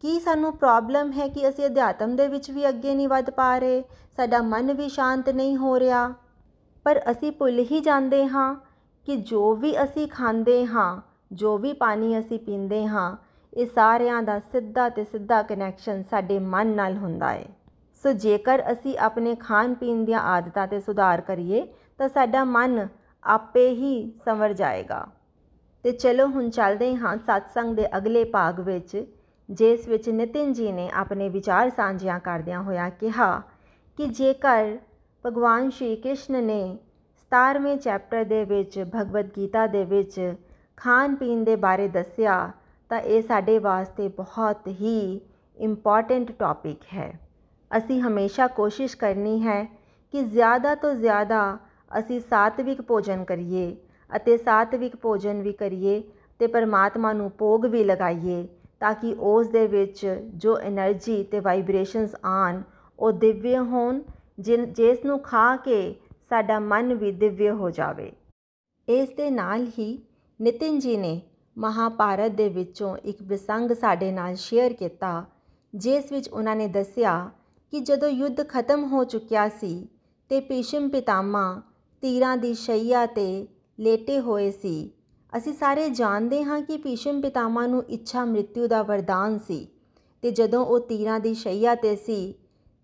ਕੀ ਸਾਨੂੰ ਪ੍ਰੋਬਲਮ ਹੈ ਕਿ ਅਸੀਂ ਅਧਿਆਤਮ ਦੇ ਵਿੱਚ ਵੀ ਅੱਗੇ ਨਹੀਂ ਵੱਧ ਪਾ ਰਹੇ? ਸਾਡਾ ਮਨ ਵੀ ਸ਼ਾਂਤ ਨਹੀਂ ਹੋ ਰਿਹਾ। ਪਰ ਅਸੀਂ ਭੁੱਲ ਹੀ ਜਾਂਦੇ ਹਾਂ ਕਿ ਜੋ ਵੀ ਅਸੀਂ ਖਾਂਦੇ ਹਾਂ, ਜੋ ਵੀ ਪਾਣੀ ਅਸੀਂ ਪੀਂਦੇ ਹਾਂ, ਇਹ ਸਾਰਿਆਂ ਦਾ ਸਿੱਧਾ ਤੇ ਸਿੱਧਾ ਕਨੈਕਸ਼ਨ ਸਾਡੇ ਮਨ ਨਾਲ ਹੁੰਦਾ ਹੈ। ਸੋ ਜੇਕਰ ਅਸੀਂ ਆਪਣੇ ਖਾਣ ਪੀਣ ਦੀਆਂ ਆਦਤਾਂ ਤੇ ਸੁਧਾਰ ਕਰੀਏ, ਤਾਂ ਸਾਡਾ ਮਨ ਆਪੇ ਹੀ ਸੰਵਰ ਜਾਏਗਾ। ਤੇ ਚਲੋ ਹੁਣ ਚੱਲਦੇ ਹਾਂ satsang ਦੇ ਅਗਲੇ ਭਾਗ ਵਿੱਚ, ਜਿਸ ਵਿੱਚ ਨਿਤਿਨ ਜੀ ਨੇ ਆਪਣੇ ਵਿਚਾਰ ਸਾਂਝਿਆ ਕਰਦਿਆਂ ਹੋਇਆ ਕਿਹਾ ਕਿ ਜੇਕਰ ਭਗਵਾਨ ਸ਼੍ਰੀ ਕ੍ਰਿਸ਼ਨ ਨੇ 17ਵੇਂ ਚੈਪਟਰ ਦੇ ਵਿੱਚ ਭਗਵਦ ਗੀਤਾ ਦੇ ਵਿੱਚ ਖਾਣ ਪੀਣ ਦੇ ਬਾਰੇ ਦੱਸਿਆ, ਤਾਂ ਇਹ ਸਾਡੇ ਵਾਸਤੇ ਬਹੁਤ ਹੀ ਇੰਪੋਰਟੈਂਟ ਟੌਪਿਕ ਹੈ। ਅਸੀਂ ਹਮੇਸ਼ਾ ਕੋਸ਼ਿਸ਼ ਕਰਨੀ ਹੈ ਕਿ ਜ਼ਿਆਦਾ ਤੋਂ ਜ਼ਿਆਦਾ ਅਸੀਂ ਸਾਤਵਿਕ ਭੋਜਨ ਕਰੀਏ ਅਤੇ ਸਾਤਵਿਕ ਭੋਜਨ ਵੀ ਕਰੀਏ ਅਤੇ ਪਰਮਾਤਮਾ ਨੂੰ ਭੋਗ ਵੀ ਲਗਾਈਏ ਤਾਂ ਕਿ ਉਸ ਦੇ ਵਿੱਚ ਜੋ ਐਨਰਜੀ ਅਤੇ ਵਾਈਬ੍ਰੇਸ਼ਨਸ ਆਉਣ, ਉਹ ਦਿਵਯ ਹੋਣ, ਜਿਨ, ਜਿਸ ਨੂੰ ਖਾ ਕੇ ਸਾਡਾ ਮਨ ਵੀ ਦਿਵਯ ਹੋ ਜਾਵੇ। ਇਸ ਦੇ ਨਾਲ ਹੀ ਨਿਤਿਨ ਜੀ ਨੇ ਮਹਾਭਾਰਤ ਦੇ ਵਿੱਚੋਂ ਇੱਕ ਪ੍ਰਸੰਗ ਸਾਡੇ ਨਾਲ ਸ਼ੇਅਰ ਕੀਤਾ, ਜਿਸ ਵਿੱਚ ਉਹਨਾਂ ਨੇ ਦੱਸਿਆ ਕਿ ਜਦੋਂ ਯੁੱਧ ਖਤਮ ਹੋ ਚੁੱਕਿਆ ਸੀ ਤੇ ਭੀਸ਼ਮ ਪਿਤਾਮਾ ਤੀਰਾਂ ਦੀ ਸ਼ਈਆ ਤੇ ਲੇਟੇ ਹੋਏ ਸੀ, ਅਸੀਂ ਸਾਰੇ ਜਾਣਦੇ ਹਾਂ ਕਿ ਭੀਸ਼ਮ ਪਿਤਾਮਾ ਨੂੰ ਇੱਛਾ ਮ੍ਰਿਤਿੂ ਦਾ ਵਰਦਾਨ ਸੀ। ਤੇ ਜਦੋਂ ਉਹ ਤੀਰਾਂ ਦੀ ਸ਼ਈਆ ਤੇ ਸੀ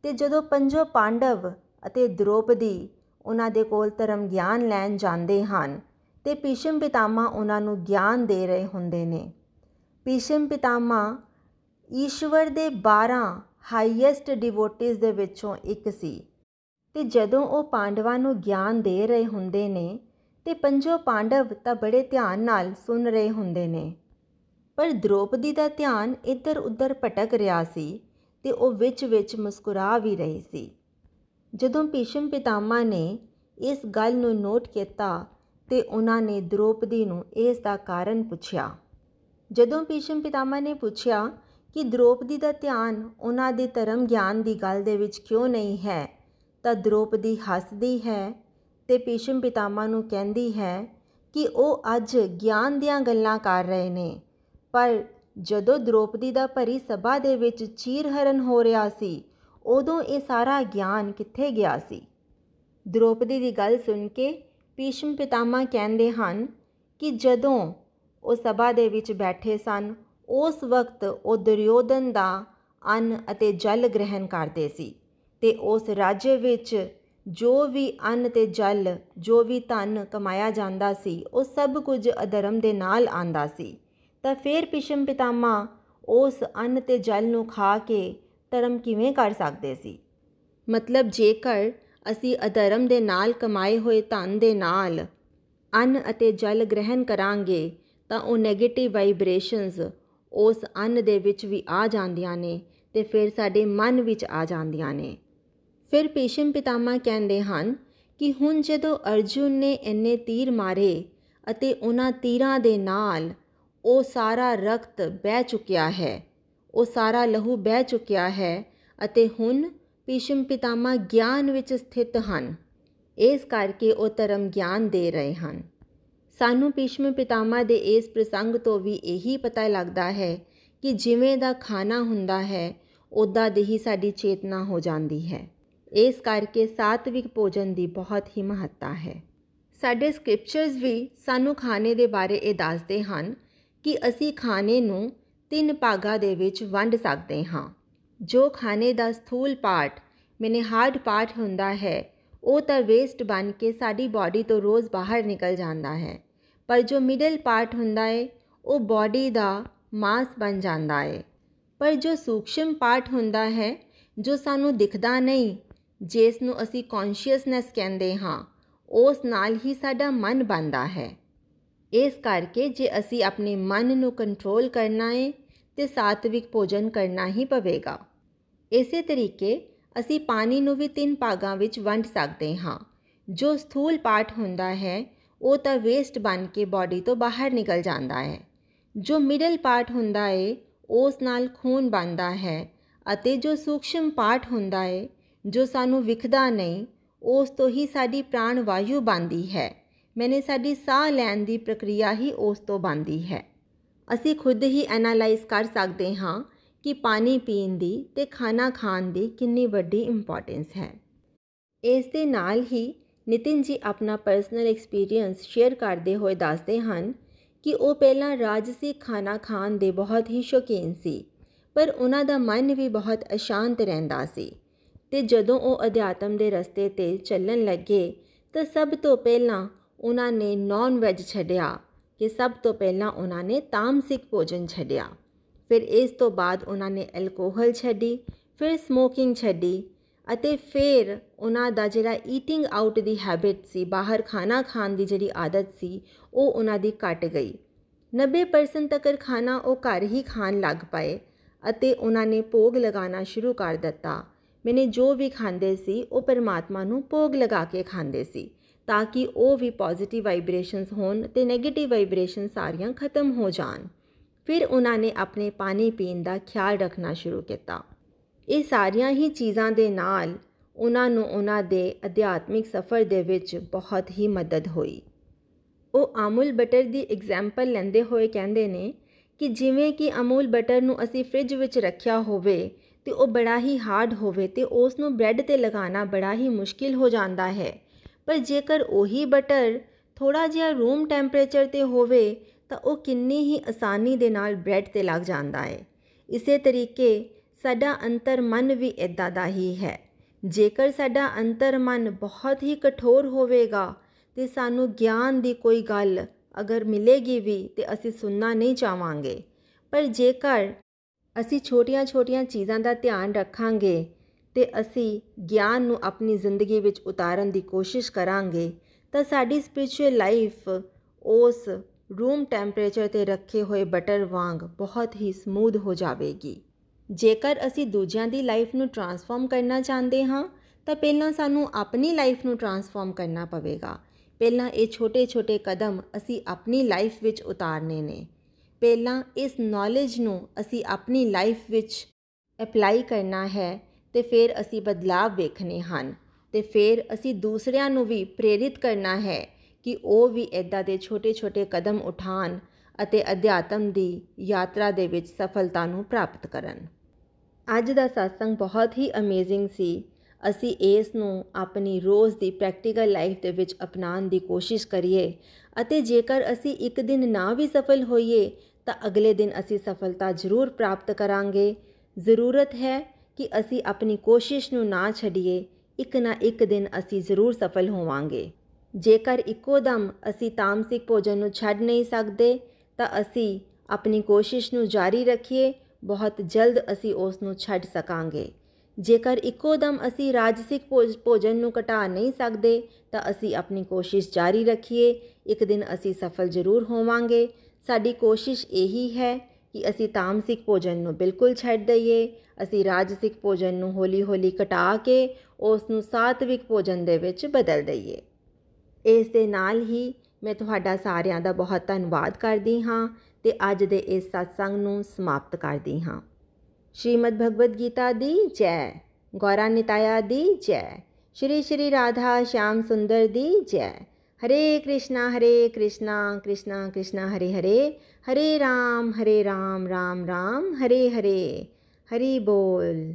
ਤੇ ਜਦੋਂ ਪੰਜੋ ਪਾਂਡਵ ਅਤੇ ਦ੍ਰੋਪਦੀ ਉਹਨਾਂ ਦੇ ਕੋਲ ਧਰਮ ਗਿਆਨ ਲੈਣ ਜਾਂਦੇ ਹਨ ਤੇ ਭੀਸ਼ਮ ਪਿਤਾਮਾ ਉਹਨਾਂ ਨੂੰ ਗਿਆਨ ਦੇ ਰਹੇ ਹੁੰਦੇ ਨੇ। ਭੀਸ਼ਮ ਪਿਤਾਮਾ ਈਸ਼ਵਰ ਦੇ 12 ਹਾਈਐਸਟ ਡਿਵੋਟਿਸ ਦੇ ਵਿੱਚੋਂ ਇੱਕ ਸੀ। ਤੇ ਜਦੋਂ ਉਹ ਪਾਂਡਵਾਂ ਨੂੰ ਗਿਆਨ ਦੇ ਰਹੇ ਹੁੰਦੇ ਨੇ ਤੇ ਪੰਜੋ ਪਾਂਡਵ ਤਾਂ ਬੜੇ ਧਿਆਨ ਨਾਲ ਸੁਣ ਰਹੇ ਹੁੰਦੇ ਨੇ। ਪਰ ਦ੍ਰੋਪਦੀ ਦਾ ਧਿਆਨ ਇੱਧਰ ਉੱਧਰ ਭਟਕ ਰਿਹਾ ਸੀ ਤੇ ਉਹ ਵਿੱਚ ਵਿੱਚ ਮੁਸਕਰਾ ਵੀ ਰਹੀ ਸੀ। ਜਦੋਂ ਭੀਸ਼ਮ ਪਿਤਾਮਾ ਨੇ ਇਸ ਗੱਲ ਨੂੰ ਨੋਟ ਕੀਤਾ ਤੇ ਉਹਨਾਂ ਨੇ ਦ੍ਰੋਪਦੀ ਨੂੰ ਇਸ ਦਾ ਕਾਰਨ ਪੁੱਛਿਆ। ਜਦੋਂ ਭੀਸ਼ਮ ਪਿਤਾਮਾ ਨੇ ਪੁੱਛਿਆ ਕਿ ਦ੍ਰੋਪਦੀ ਦਾ ਧਿਆਨ ਉਹਨਾਂ ਦੇ ਧਰਮ ਗਿਆਨ ਦੀ ਗੱਲ ਦੇ ਵਿੱਚ ਕਿਉਂ ਨਹੀਂ ਹੈ? ਤਾਂ ਦ੍ਰੋਪਦੀ ਹੱਸਦੀ ਹੈ ਤੇ ਭੀਸ਼ਮ ਪਿਤਾਮਾ ਨੂੰ ਕਹਿੰਦੀ ਹੈ ਕਿ ਉਹ ਅੱਜ ਗਿਆਨ ਦੀਆਂ ਗੱਲਾਂ ਕਰ ਰਹੇ ਨੇ। ਪਰ ਜਦੋਂ ਦ੍ਰੋਪਦੀ ਦਾ ਭਰੀ ਸਭਾ ਦੇ ਵਿੱਚ ਚੀਰਹਰਨ ਹੋ ਰਿਹਾ ਸੀ, ਉਦੋਂ ਇਹ ਸਾਰਾ ਗਿਆਨ ਕਿੱਥੇ ਗਿਆ ਸੀ? ਦ੍ਰੋਪਦੀ ਦੀ ਗੱਲ ਸੁਣ ਕੇ ਭੀਸ਼ਮ ਪਿਤਾਮਾ ਕਹਿੰਦੇ ਹਨ ਕਿ ਜਦੋਂ ਉਹ ਸਭਾ ਦੇ ਵਿੱਚ ਬੈਠੇ ਸਨ ਉਸ ਵਕਤ ਉਹ ਦੁਰਯੋਧਨ ਦਾ ਅੰਨ ਅਤੇ ਜਲ ਗ੍ਰਹਿਣ ਕਰਦੇ ਸੀ ਤੇ ਉਸ ਰਾਜ ਵਿੱਚ ਜੋ ਵੀ ਅੰਨ ਤੇ ਜਲ, ਜੋ ਵੀ ਧਨ ਕਮਾਇਆ ਜਾਂਦਾ ਸੀ, ਉਹ ਸਭ ਕੁਝ ਅਧਰਮ ਦੇ ਨਾਲ ਆਂਦਾ ਸੀ। ਤਾਂ ਫਿਰ ਭੀਸ਼ਮ ਪਿਤਾਮਾ ਉਸ ਅੰਨ ਤੇ ਜਲ ਨੂੰ ਖਾ ਕੇ ਧਰਮ ਕਿਵੇਂ ਕਰ ਸਕਦੇ ਸੀ? ਮਤਲਬ ਜੇਕਰ ਅਸੀਂ ਅਧਰਮ ਦੇ ਨਾਲ ਕਮਾਏ ਹੋਏ ਧਨ ਦੇ ਨਾਲ ਅੰਨ ਅਤੇ ਜਲ ਗ੍ਰਹਿਣ ਕਰਾਂਗੇ, ਤਾਂ ਉਹ 네ਗੇਟਿਵ ਵਾਈਬ੍ਰੇਸ਼ਨਸ ਉਸ ਅੰਨ ਦੇ ਵਿੱਚ ਵੀ ਆ ਜਾਂਦੀਆਂ ਨੇ ਤੇ ਫਿਰ ਸਾਡੇ ਮਨ ਵਿੱਚ ਆ ਜਾਂਦੀਆਂ ਨੇ। ਫਿਰ ਭੀਸ਼ਮ ਪਿਤਾਮਾ ਕਹਿੰਦੇ ਹਨ ਕਿ ਹੁਣ ਜਦੋਂ ਅਰਜੁਨ ਨੇ ਇੰਨੇ ਤੀਰ ਮਾਰੇ ਅਤੇ ਉਹਨਾਂ ਤੀਰਾਂ ਦੇ ਨਾਲ ਉਹ ਸਾਰਾ ਰਕਤ ਬਹਿ ਚੁੱਕਿਆ ਹੈ, ਉਹ ਸਾਰਾ ਲਹੂ ਬਹਿ ਚੁੱਕਿਆ ਹੈ ਅਤੇ ਹੁਣ ਭੀਸ਼ਮ ਪਿਤਾਮਾ ਗਿਆਨ ਵਿੱਚ ਸਥਿਤ ਹਨ। ਇਸ ਕਰਕੇ ਉਹ ਧਰਮ ਗਿਆਨ ਦੇ ਰਹੇ ਹਨ। ਸਾਨੂੰ ਭੀਸ਼ਮ ਪਿਤਾਮਾ ਦੇ ਇਸ ਪ੍ਰਸੰਗ ਤੋਂ ਵੀ ਇਹੀ ਪਤਾ ਲੱਗਦਾ ਹੈ ਕਿ ਜਿਵੇਂ ਦਾ ਖਾਣਾ ਹੁੰਦਾ ਹੈ ਉਦਾਂ ਦੀ ਹੀ ਸਾਡੀ ਚੇਤਨਾ ਹੋ ਜਾਂਦੀ ਹੈ। ਇਸ ਕਰਕੇ ਸਾਤਵਿਕ ਭੋਜਨ ਦੀ ਬਹੁਤ ਹੀ ਮਹੱਤਤਾ ਹੈ। ਸਾਡੇ ਸਕ੍ਰਿਪਚਰਸ ਵੀ ਸਾਨੂੰ ਖਾਣੇ ਦੇ ਬਾਰੇ ਇਹ ਦੱਸਦੇ ਹਨ ਕਿ ਅਸੀਂ ਖਾਣੇ ਨੂੰ ਤਿੰਨ ਭਾਗਾਂ ਦੇ ਵਿੱਚ ਵੰਡ ਸਕਦੇ ਹਾਂ। ਜੋ ਖਾਣੇ ਦਾ ਸਥੂਲ ਪਾਰਟ ਮੈਨੇ ਹਾਰਡ ਪਾਰਟ ਹੁੰਦਾ ਹੈ ਉਹ ਤਾਂ ਵੇਸਟ ਬਣ ਕੇ ਸਾਡੀ ਬਾਡੀ ਤੋਂ ਰੋਜ਼ ਬਾਹਰ ਨਿਕਲ ਜਾਂਦਾ ਹੈ। ਪਰ ਜੋ ਮਿਡਲ ਪਾਰਟ ਹੁੰਦਾ ਹੈ ਉਹ ਬਾਡੀ ਦਾ ਮਾਸ ਬਣ ਜਾਂਦਾ ਹੈ ਪਰ ਜੋ ਸੂਖਸ਼ਮ ਪਾਰਟ ਹੁੰਦਾ ਹੈ, ਜੋ ਸਾਨੂੰ ਦਿਖਦਾ ਨਹੀਂ, ਜਿਸ ਨੂੰ ਅਸੀਂ ਕੌਨਸ਼ੀਅਸਨੈਸ ਕਹਿੰਦੇ ਹਾਂ, ਉਸ ਨਾਲ ਹੀ ਸਾਡਾ ਮਨ ਬਣਦਾ ਹੈ। ਇਸ ਕਰਕੇ ਜੇ ਅਸੀਂ ਆਪਣੇ ਮਨ ਨੂੰ ਕੰਟਰੋਲ ਕਰਨਾ ਹੈ ਤੇ ਸਾਤਵਿਕ ਭੋਜਨ ਕਰਨਾ ਹੀ ਪਵੇਗਾ। ਇਸੇ ਤਰੀਕੇ ਅਸੀਂ ਪਾਣੀ ਨੂੰ ਵੀ ਤਿੰਨ ਭਾਗਾਂ ਵਿੱਚ ਵੰਡ ਸਕਦੇ ਹਾਂ। ਜੋ ਸਥੂਲ ਪਾਰਟ ਹੁੰਦਾ ਹੈ, ਉਹ ਤਾਂ ਵੇਸਟ ਬਣ ਕੇ ਬਾਡੀ ਤੋਂ ਬਾਹਰ ਨਿਕਲ ਜਾਂਦਾ ਹੈ। ਜੋ ਮਿਡਲ ਪਾਰਟ ਹੁੰਦਾ ਹੈ ਉਸ ਨਾਲ ਖੂਨ ਬਣਦਾ ਹੈ ਅਤੇ ਜੋ ਸੂਖਸ਼ਮ ਪਾਰਟ ਹੁੰਦਾ ਹੈ ਜੋ ਸਾਨੂੰ ਵਿਖਦਾ ਨਹੀਂ, ਉਸ ਤੋਂ ਹੀ ਸਾਡੀ ਪ੍ਰਾਣ ਵਾਯੂ ਬਣਦੀ ਹੈ। ਮੈਨੇ ਸਾਡੀ ਸਾਹ ਲੈਣ ਦੀ ਪ੍ਰਕਿਰਿਆ ਹੀ ਉਸ ਤੋਂ ਬਣਦੀ ਹੈ। ਅਸੀਂ ਖੁਦ ਹੀ ਐਨਾਲਾਈਜ਼ ਕਰ ਸਕਦੇ ਹਾਂ ਕਿ ਪਾਣੀ ਪੀਣ ਦੀ ਤੇ ਖਾਣਾ ਖਾਣ ਦੀ ਕਿੰਨੀ ਵੱਡੀ ਇੰਪੋਰਟੈਂਸ ਹੈ। ਇਸ ਦੇ ਨਾਲ ਹੀ ਨਿਤਿਨ ਜੀ ਆਪਣਾ ਪਰਸਨਲ ਐਕਸਪੀਰੀਅੰਸ ਸ਼ੇਅਰ ਕਰਦੇ ਹੋਏ ਦੱਸਦੇ ਹਨ ਕਿ ਉਹ ਪਹਿਲਾਂ ਰਾਜਸੀ ਖਾਣਾ ਖਾਣ ਦੇ ਬਹੁਤ ਹੀ ਸ਼ੌਕੀਨ ਸੀ, ਪਰ ਉਹਨਾਂ ਦਾ ਮਨ ਵੀ ਬਹੁਤ ਅਸ਼ਾਂਤ ਰਹਿੰਦਾ ਸੀ ਤੇ ਜਦੋਂ ਉਹ ਅਧਿਆਤਮ ਦੇ ਰਸਤੇ ਤੇ ਚੱਲਣ ਲੱਗੇ ਤਾਂ ਸਭ ਤੋਂ ਪਹਿਲਾਂ ਉਹਨਾਂ ਨੇ ਨਾਨ ਵੈਜ ਛੱਡਿਆ ਕਿ ਸਭ ਤੋਂ ਪਹਿਲਾਂ ਉਹਨਾਂ ਨੇ ਤਾਮਸਿਕ ਭੋਜਨ ਛੱਡਿਆ। ਫਿਰ ਇਸ ਤੋਂ ਬਾਅਦ ਉਹਨਾਂ ਨੇ ਐਲਕੋਹਲ ਛੱਡੀ, ਫਿਰ ਸਮੋਕਿੰਗ ਛੱਡੀ ਅਤੇ ਫਿਰ ਉਹਨਾਂ ਦਾ ਜਿਹੜਾ ਈਟਿੰਗ ਆਊਟ ਦੀ ਹੈਬਿਟ ਸੀ, ਬਾਹਰ ਖਾਣਾ ਖਾਣ ਦੀ ਜਿਹੜੀ ਆਦਤ ਸੀ, ਉਹ ਉਹਨਾਂ ਦੀ ਘਟ ਗਈ। 90% ਤੱਕ ਖਾਣਾ ਉਹ ਘਰ ਹੀ ਖਾਣ ਲੱਗ ਪਏ ਅਤੇ ਉਹਨਾਂ ਨੇ ਭੋਗ ਲਗਾਉਣਾ ਸ਼ੁਰੂ ਕਰ ਦਿੱਤਾ। ਮੈਨੇ ਜੋ ਵੀ ਖਾਂਦੇ ਸੀ, ਉਹ ਪਰਮਾਤਮਾ ਨੂੰ ਭੋਗ ਲਗਾ ਕੇ ਖਾਂਦੇ ਸੀ ਤਾਂ ਕਿ ਉਹ ਵੀ ਪੋਜ਼ਿਟਿਵ ਵਾਈਬ੍ਰੇਸ਼ਨਸ ਹੋਣ ਤੇ 네ਗੇਟਿਵ ਵਾਈਬ੍ਰੇਸ਼ਨ ਸਾਰੀਆਂ ਖਤਮ ਹੋ ਜਾਣ। ਫਿਰ ਉਹਨਾਂ ਨੇ ਆਪਣੇ ਪਾਣੀ ਪੀਣ ਦਾ ਖਿਆਲ ਰੱਖਣਾ ਸ਼ੁਰੂ ਕੀਤਾ। ਇਹ ਸਾਰੀਆਂ ਹੀ ਚੀਜ਼ਾਂ ਦੇ ਨਾਲ ਉਹਨਾਂ ਨੂੰ ਉਹਨਾਂ ਦੇ ਅਧਿਆਤਮਿਕ ਸਫ਼ਰ ਦੇ ਵਿੱਚ ਬਹੁਤ ਹੀ ਮਦਦ ਹੋਈ। ਉਹ ਅਮੂਲ ਬਟਰ ਦੀ ਐਗਜ਼ਾਮਪਲ ਲੈਂਦੇ ਹੋਏ ਕਹਿੰਦੇ ਨੇ ਕਿ ਜਿਵੇਂ ਕਿ ਅਮੂਲ ਬਟਰ ਨੂੰ ਅਸੀਂ ਫ੍ਰਿਜ ਵਿੱਚ ਰੱਖਿਆ ਹੋਵੇ ਤੇ ਉਹ ਬੜਾ ਹੀ ਹਾਰਡ ਹੋਵੇ ਤੇ ਉਸ ਨੂੰ ਬ੍ਰੈਡ ਤੇ ਲਗਾਉਣਾ ਬੜਾ ਹੀ ਮੁਸ਼ਕਿਲ ਹੋ ਜਾਂਦਾ ਹੈ। ਪਰ ਜੇਕਰ ਉਹੀ ਬਟਰ ਥੋੜਾ ਜਿਹਾ ਰੂਮ ਟੈਂਪਰੇਚਰ ਤੇ ਹੋਵੇ ਤਾਂ ਉਹ ਕਿੰਨੀ ਹੀ ਆਸਾਨੀ ਦੇ ਨਾਲ ਬ੍ਰੈਡ ਤੇ ਲੱਗ ਜਾਂਦਾ ਹੈ ਇਸੇ ਤਰੀਕੇ ਸਾਡਾ ਅੰਤਰ ਮਨ ਵੀ ਇਦਾਂ ਦਾ ਹੀ ਹੈ। ਜੇਕਰ ਸਾਡਾ ਅੰਤਰ ਮਨ ਬਹੁਤ ਹੀ ਕਠੋਰ ਹੋਵੇਗਾ ਤੇ ਸਾਨੂੰ ਗਿਆਨ ਦੀ ਕੋਈ ਗੱਲ ਅਗਰ ਮਿਲੇਗੀ ਵੀ ਤੇ ਅਸੀਂ ਸੁਣਨਾ ਨਹੀਂ ਚਾਹਾਂਗੇ। ਪਰ ਜੇਕਰ ਅਸੀਂ ਛੋਟੀਆਂ-ਛੋਟੀਆਂ ਚੀਜ਼ਾਂ ਦਾ ਧਿਆਨ ਰੱਖਾਂਗੇ ਤੇ ਅਸੀਂ ਗਿਆਨ ਨੂੰ ਆਪਣੀ ਜ਼ਿੰਦਗੀ ਵਿੱਚ ਉਤਾਰਨ ਦੀ ਕੋਸ਼ਿਸ਼ ਕਰਾਂਗੇ ਤਾਂ ਸਾਡੀ ਸਪਿਰਚੁਅਲ ਲਾਈਫ ਉਸ ਰੂਮ ਟੈਂਪਰੇਚਰ ਤੇ ਰੱਖੇ ਹੋਏ ਬਟਰ ਵਾਂਗ ਬਹੁਤ ਹੀ ਸਮੂਥ ਹੋ ਜਾਵੇਗੀ। ਜੇਕਰ ਅਸੀਂ ਦੂਜਿਆਂ ਦੀ ਲਾਈਫ ਨੂੰ ਟਰਾਂਸਫਾਰਮ ਕਰਨਾ ਚਾਹੁੰਦੇ ਹਾਂ, ਤਾਂ ਪਹਿਲਾਂ ਸਾਨੂੰ ਆਪਣੀ ਲਾਈਫ ਨੂੰ ਟਰਾਂਸਫਾਰਮ ਕਰਨਾ ਪਵੇਗਾ। ਪਹਿਲਾਂ ਇਹ ਛੋਟੇ-ਛੋਟੇ ਕਦਮ ਅਸੀਂ ਆਪਣੀ ਲਾਈਫ ਵਿੱਚ ਉਤਾਰਨੇ ਨੇ। ਪਹਿਲਾਂ ਇਸ ਨੌਲੇਜ ਨੂੰ ਅਸੀਂ ਆਪਣੀ ਲਾਈਫ ਵਿੱਚ ਅਪਲਾਈ ਕਰਨਾ ਹੈ ਤੇ ਫਿਰ ਅਸੀਂ ਬਦਲਾਅ ਵੇਖਣੇ ਹਨ ਤੇ ਫਿਰ ਅਸੀਂ ਦੂਸਰਿਆਂ ਨੂੰ ਵੀ ਪ੍ਰੇਰਿਤ ਕਰਨਾ ਹੈ। ਕਿ ਉਹ ਵੀ ਇਦਾਂ ਦੇ ਛੋਟੇ-ਛੋਟੇ ਕਦਮ ਉਠਾਣ ਅਤੇ ਅਧਿਆਤਮ ਦੀ ਯਾਤਰਾ ਦੇ ਵਿੱਚ ਸਫਲਤਾ ਨੂੰ ਪ੍ਰਾਪਤ ਕਰਨ। ਅੱਜ ਦਾ satsang ਬਹੁਤ ਹੀ ਅਮੇਜ਼ਿੰਗ ਸੀ। ਅਸੀਂ ਇਸ ਨੂੰ ਆਪਣੀ ਰੋਜ਼ ਦੀ ਪ੍ਰੈਕਟੀਕਲ ਲਾਈਫ ਦੇ ਵਿੱਚ ਅਪਣਾਉਣ ਦੀ ਕੋਸ਼ਿਸ਼ ਕਰੀਏ ਅਤੇ ਜੇਕਰ ਅਸੀਂ ਇੱਕ ਦਿਨ ਨਾ ਵੀ ਸਫਲ ਹੋਈਏ, ਤਾਂ ਅਗਲੇ ਦਿਨ ਅਸੀਂ ਸਫਲਤਾ ਜ਼ਰੂਰ ਪ੍ਰਾਪਤ ਕਰਾਂਗੇ। ਜ਼ਰੂਰਤ ਹੈ ਕਿ ਅਸੀਂ ਆਪਣੀ ਕੋਸ਼ਿਸ਼ ਨੂੰ ਨਾ ਛੱਡੀਏ, ਇੱਕ ਨਾ ਇੱਕ ਦਿਨ ਅਸੀਂ ਜ਼ਰੂਰ ਸਫਲ ਹੋਵਾਂਗੇ। ਜੇਕਰ ਇੱਕੋ ਦਮ ਅਸੀਂ ਤਾਮਸਿਕ ਭੋਜਨ ਨੂੰ ਛੱਡ ਨਹੀਂ ਸਕਦੇ, ਤਾਂ ਅਸੀਂ ਆਪਣੀ ਕੋਸ਼ਿਸ਼ ਨੂੰ ਜਾਰੀ ਰੱਖੀਏ, ਬਹੁਤ ਜਲਦ ਅਸੀਂ ਉਸ ਨੂੰ ਛੱਡ ਸਕਾਂਗੇ। ਜੇਕਰ ਇੱਕੋ ਦਮ ਅਸੀਂ ਰਾਜਸਿਕ ਭੋਜਨ ਨੂੰ ਘਟਾ ਨਹੀਂ ਸਕਦੇ, ਤਾਂ ਅਸੀਂ ਆਪਣੀ ਕੋਸ਼ਿਸ਼ ਜਾਰੀ ਰੱਖੀਏ, ਇੱਕ ਦਿਨ ਅਸੀਂ ਸਫਲ ਜ਼ਰੂਰ ਹੋਵਾਂਗੇ। ਸਾਡੀ ਕੋਸ਼ਿਸ਼ ਇਹੀ ਹੈ ਕਿ ਅਸੀਂ ਤਾਮਸਿਕ ਭੋਜਨ ਨੂੰ ਬਿਲਕੁਲ ਛੱਡ ਦਈਏ, ਅਸੀਂ ਰਾਜਸਿਕ ਭੋਜਨ ਨੂੰ ਹੌਲੀ-ਹੌਲੀ ਘਟਾ ਕੇ ਉਸ ਨੂੰ ਸਾਤਵਿਕ ਭੋਜਨ ਦੇ ਵਿੱਚ ਬਦਲ ਦਈਏ। ਇਸ ਦੇ ਨਾਲ ਹੀ ਮੈਂ ਤੁਹਾਡਾ ਸਾਰਿਆਂ ਦਾ ਬਹੁਤ ਧੰਨਵਾਦ ਕਰਦੀ ਹਾਂ ਤੇ ਅੱਜ ਦੇ ਇਸ satsang ਨੂੰ ਸਮਾਪਤ ਕਰਦੀ ਹਾਂ। ਸ਼੍ਰੀਮਦ ਭਗਵਦ ਗੀਤਾ ਦੀ ਜੈ, ਗੌਰਾ ਨਿਤਾਇਆ ਦੀ ਜੈ, ਸ਼੍ਰੀ ਸ਼੍ਰੀ ਰਾਧਾ ਸ਼ਾਮ ਸੁੰਦਰ ਦੀ ਜੈ। ਹਰੇ ਕ੍ਰਿਸ਼ਨਾ ਹਰੇ ਕ੍ਰਿਸ਼ਨਾ ਕ੍ਰਿਸ਼ਨਾ ਕ੍ਰਿਸ਼ਨਾ, ਹਰੇ ਹਰੇ ਹਰੇ ਰਾਮ ਹਰੇ ਰਾਮ ਰਾਮ ਰਾਮ, ਹਰੇ ਹਰੇ, ਹਰੀ ਬੋਲ।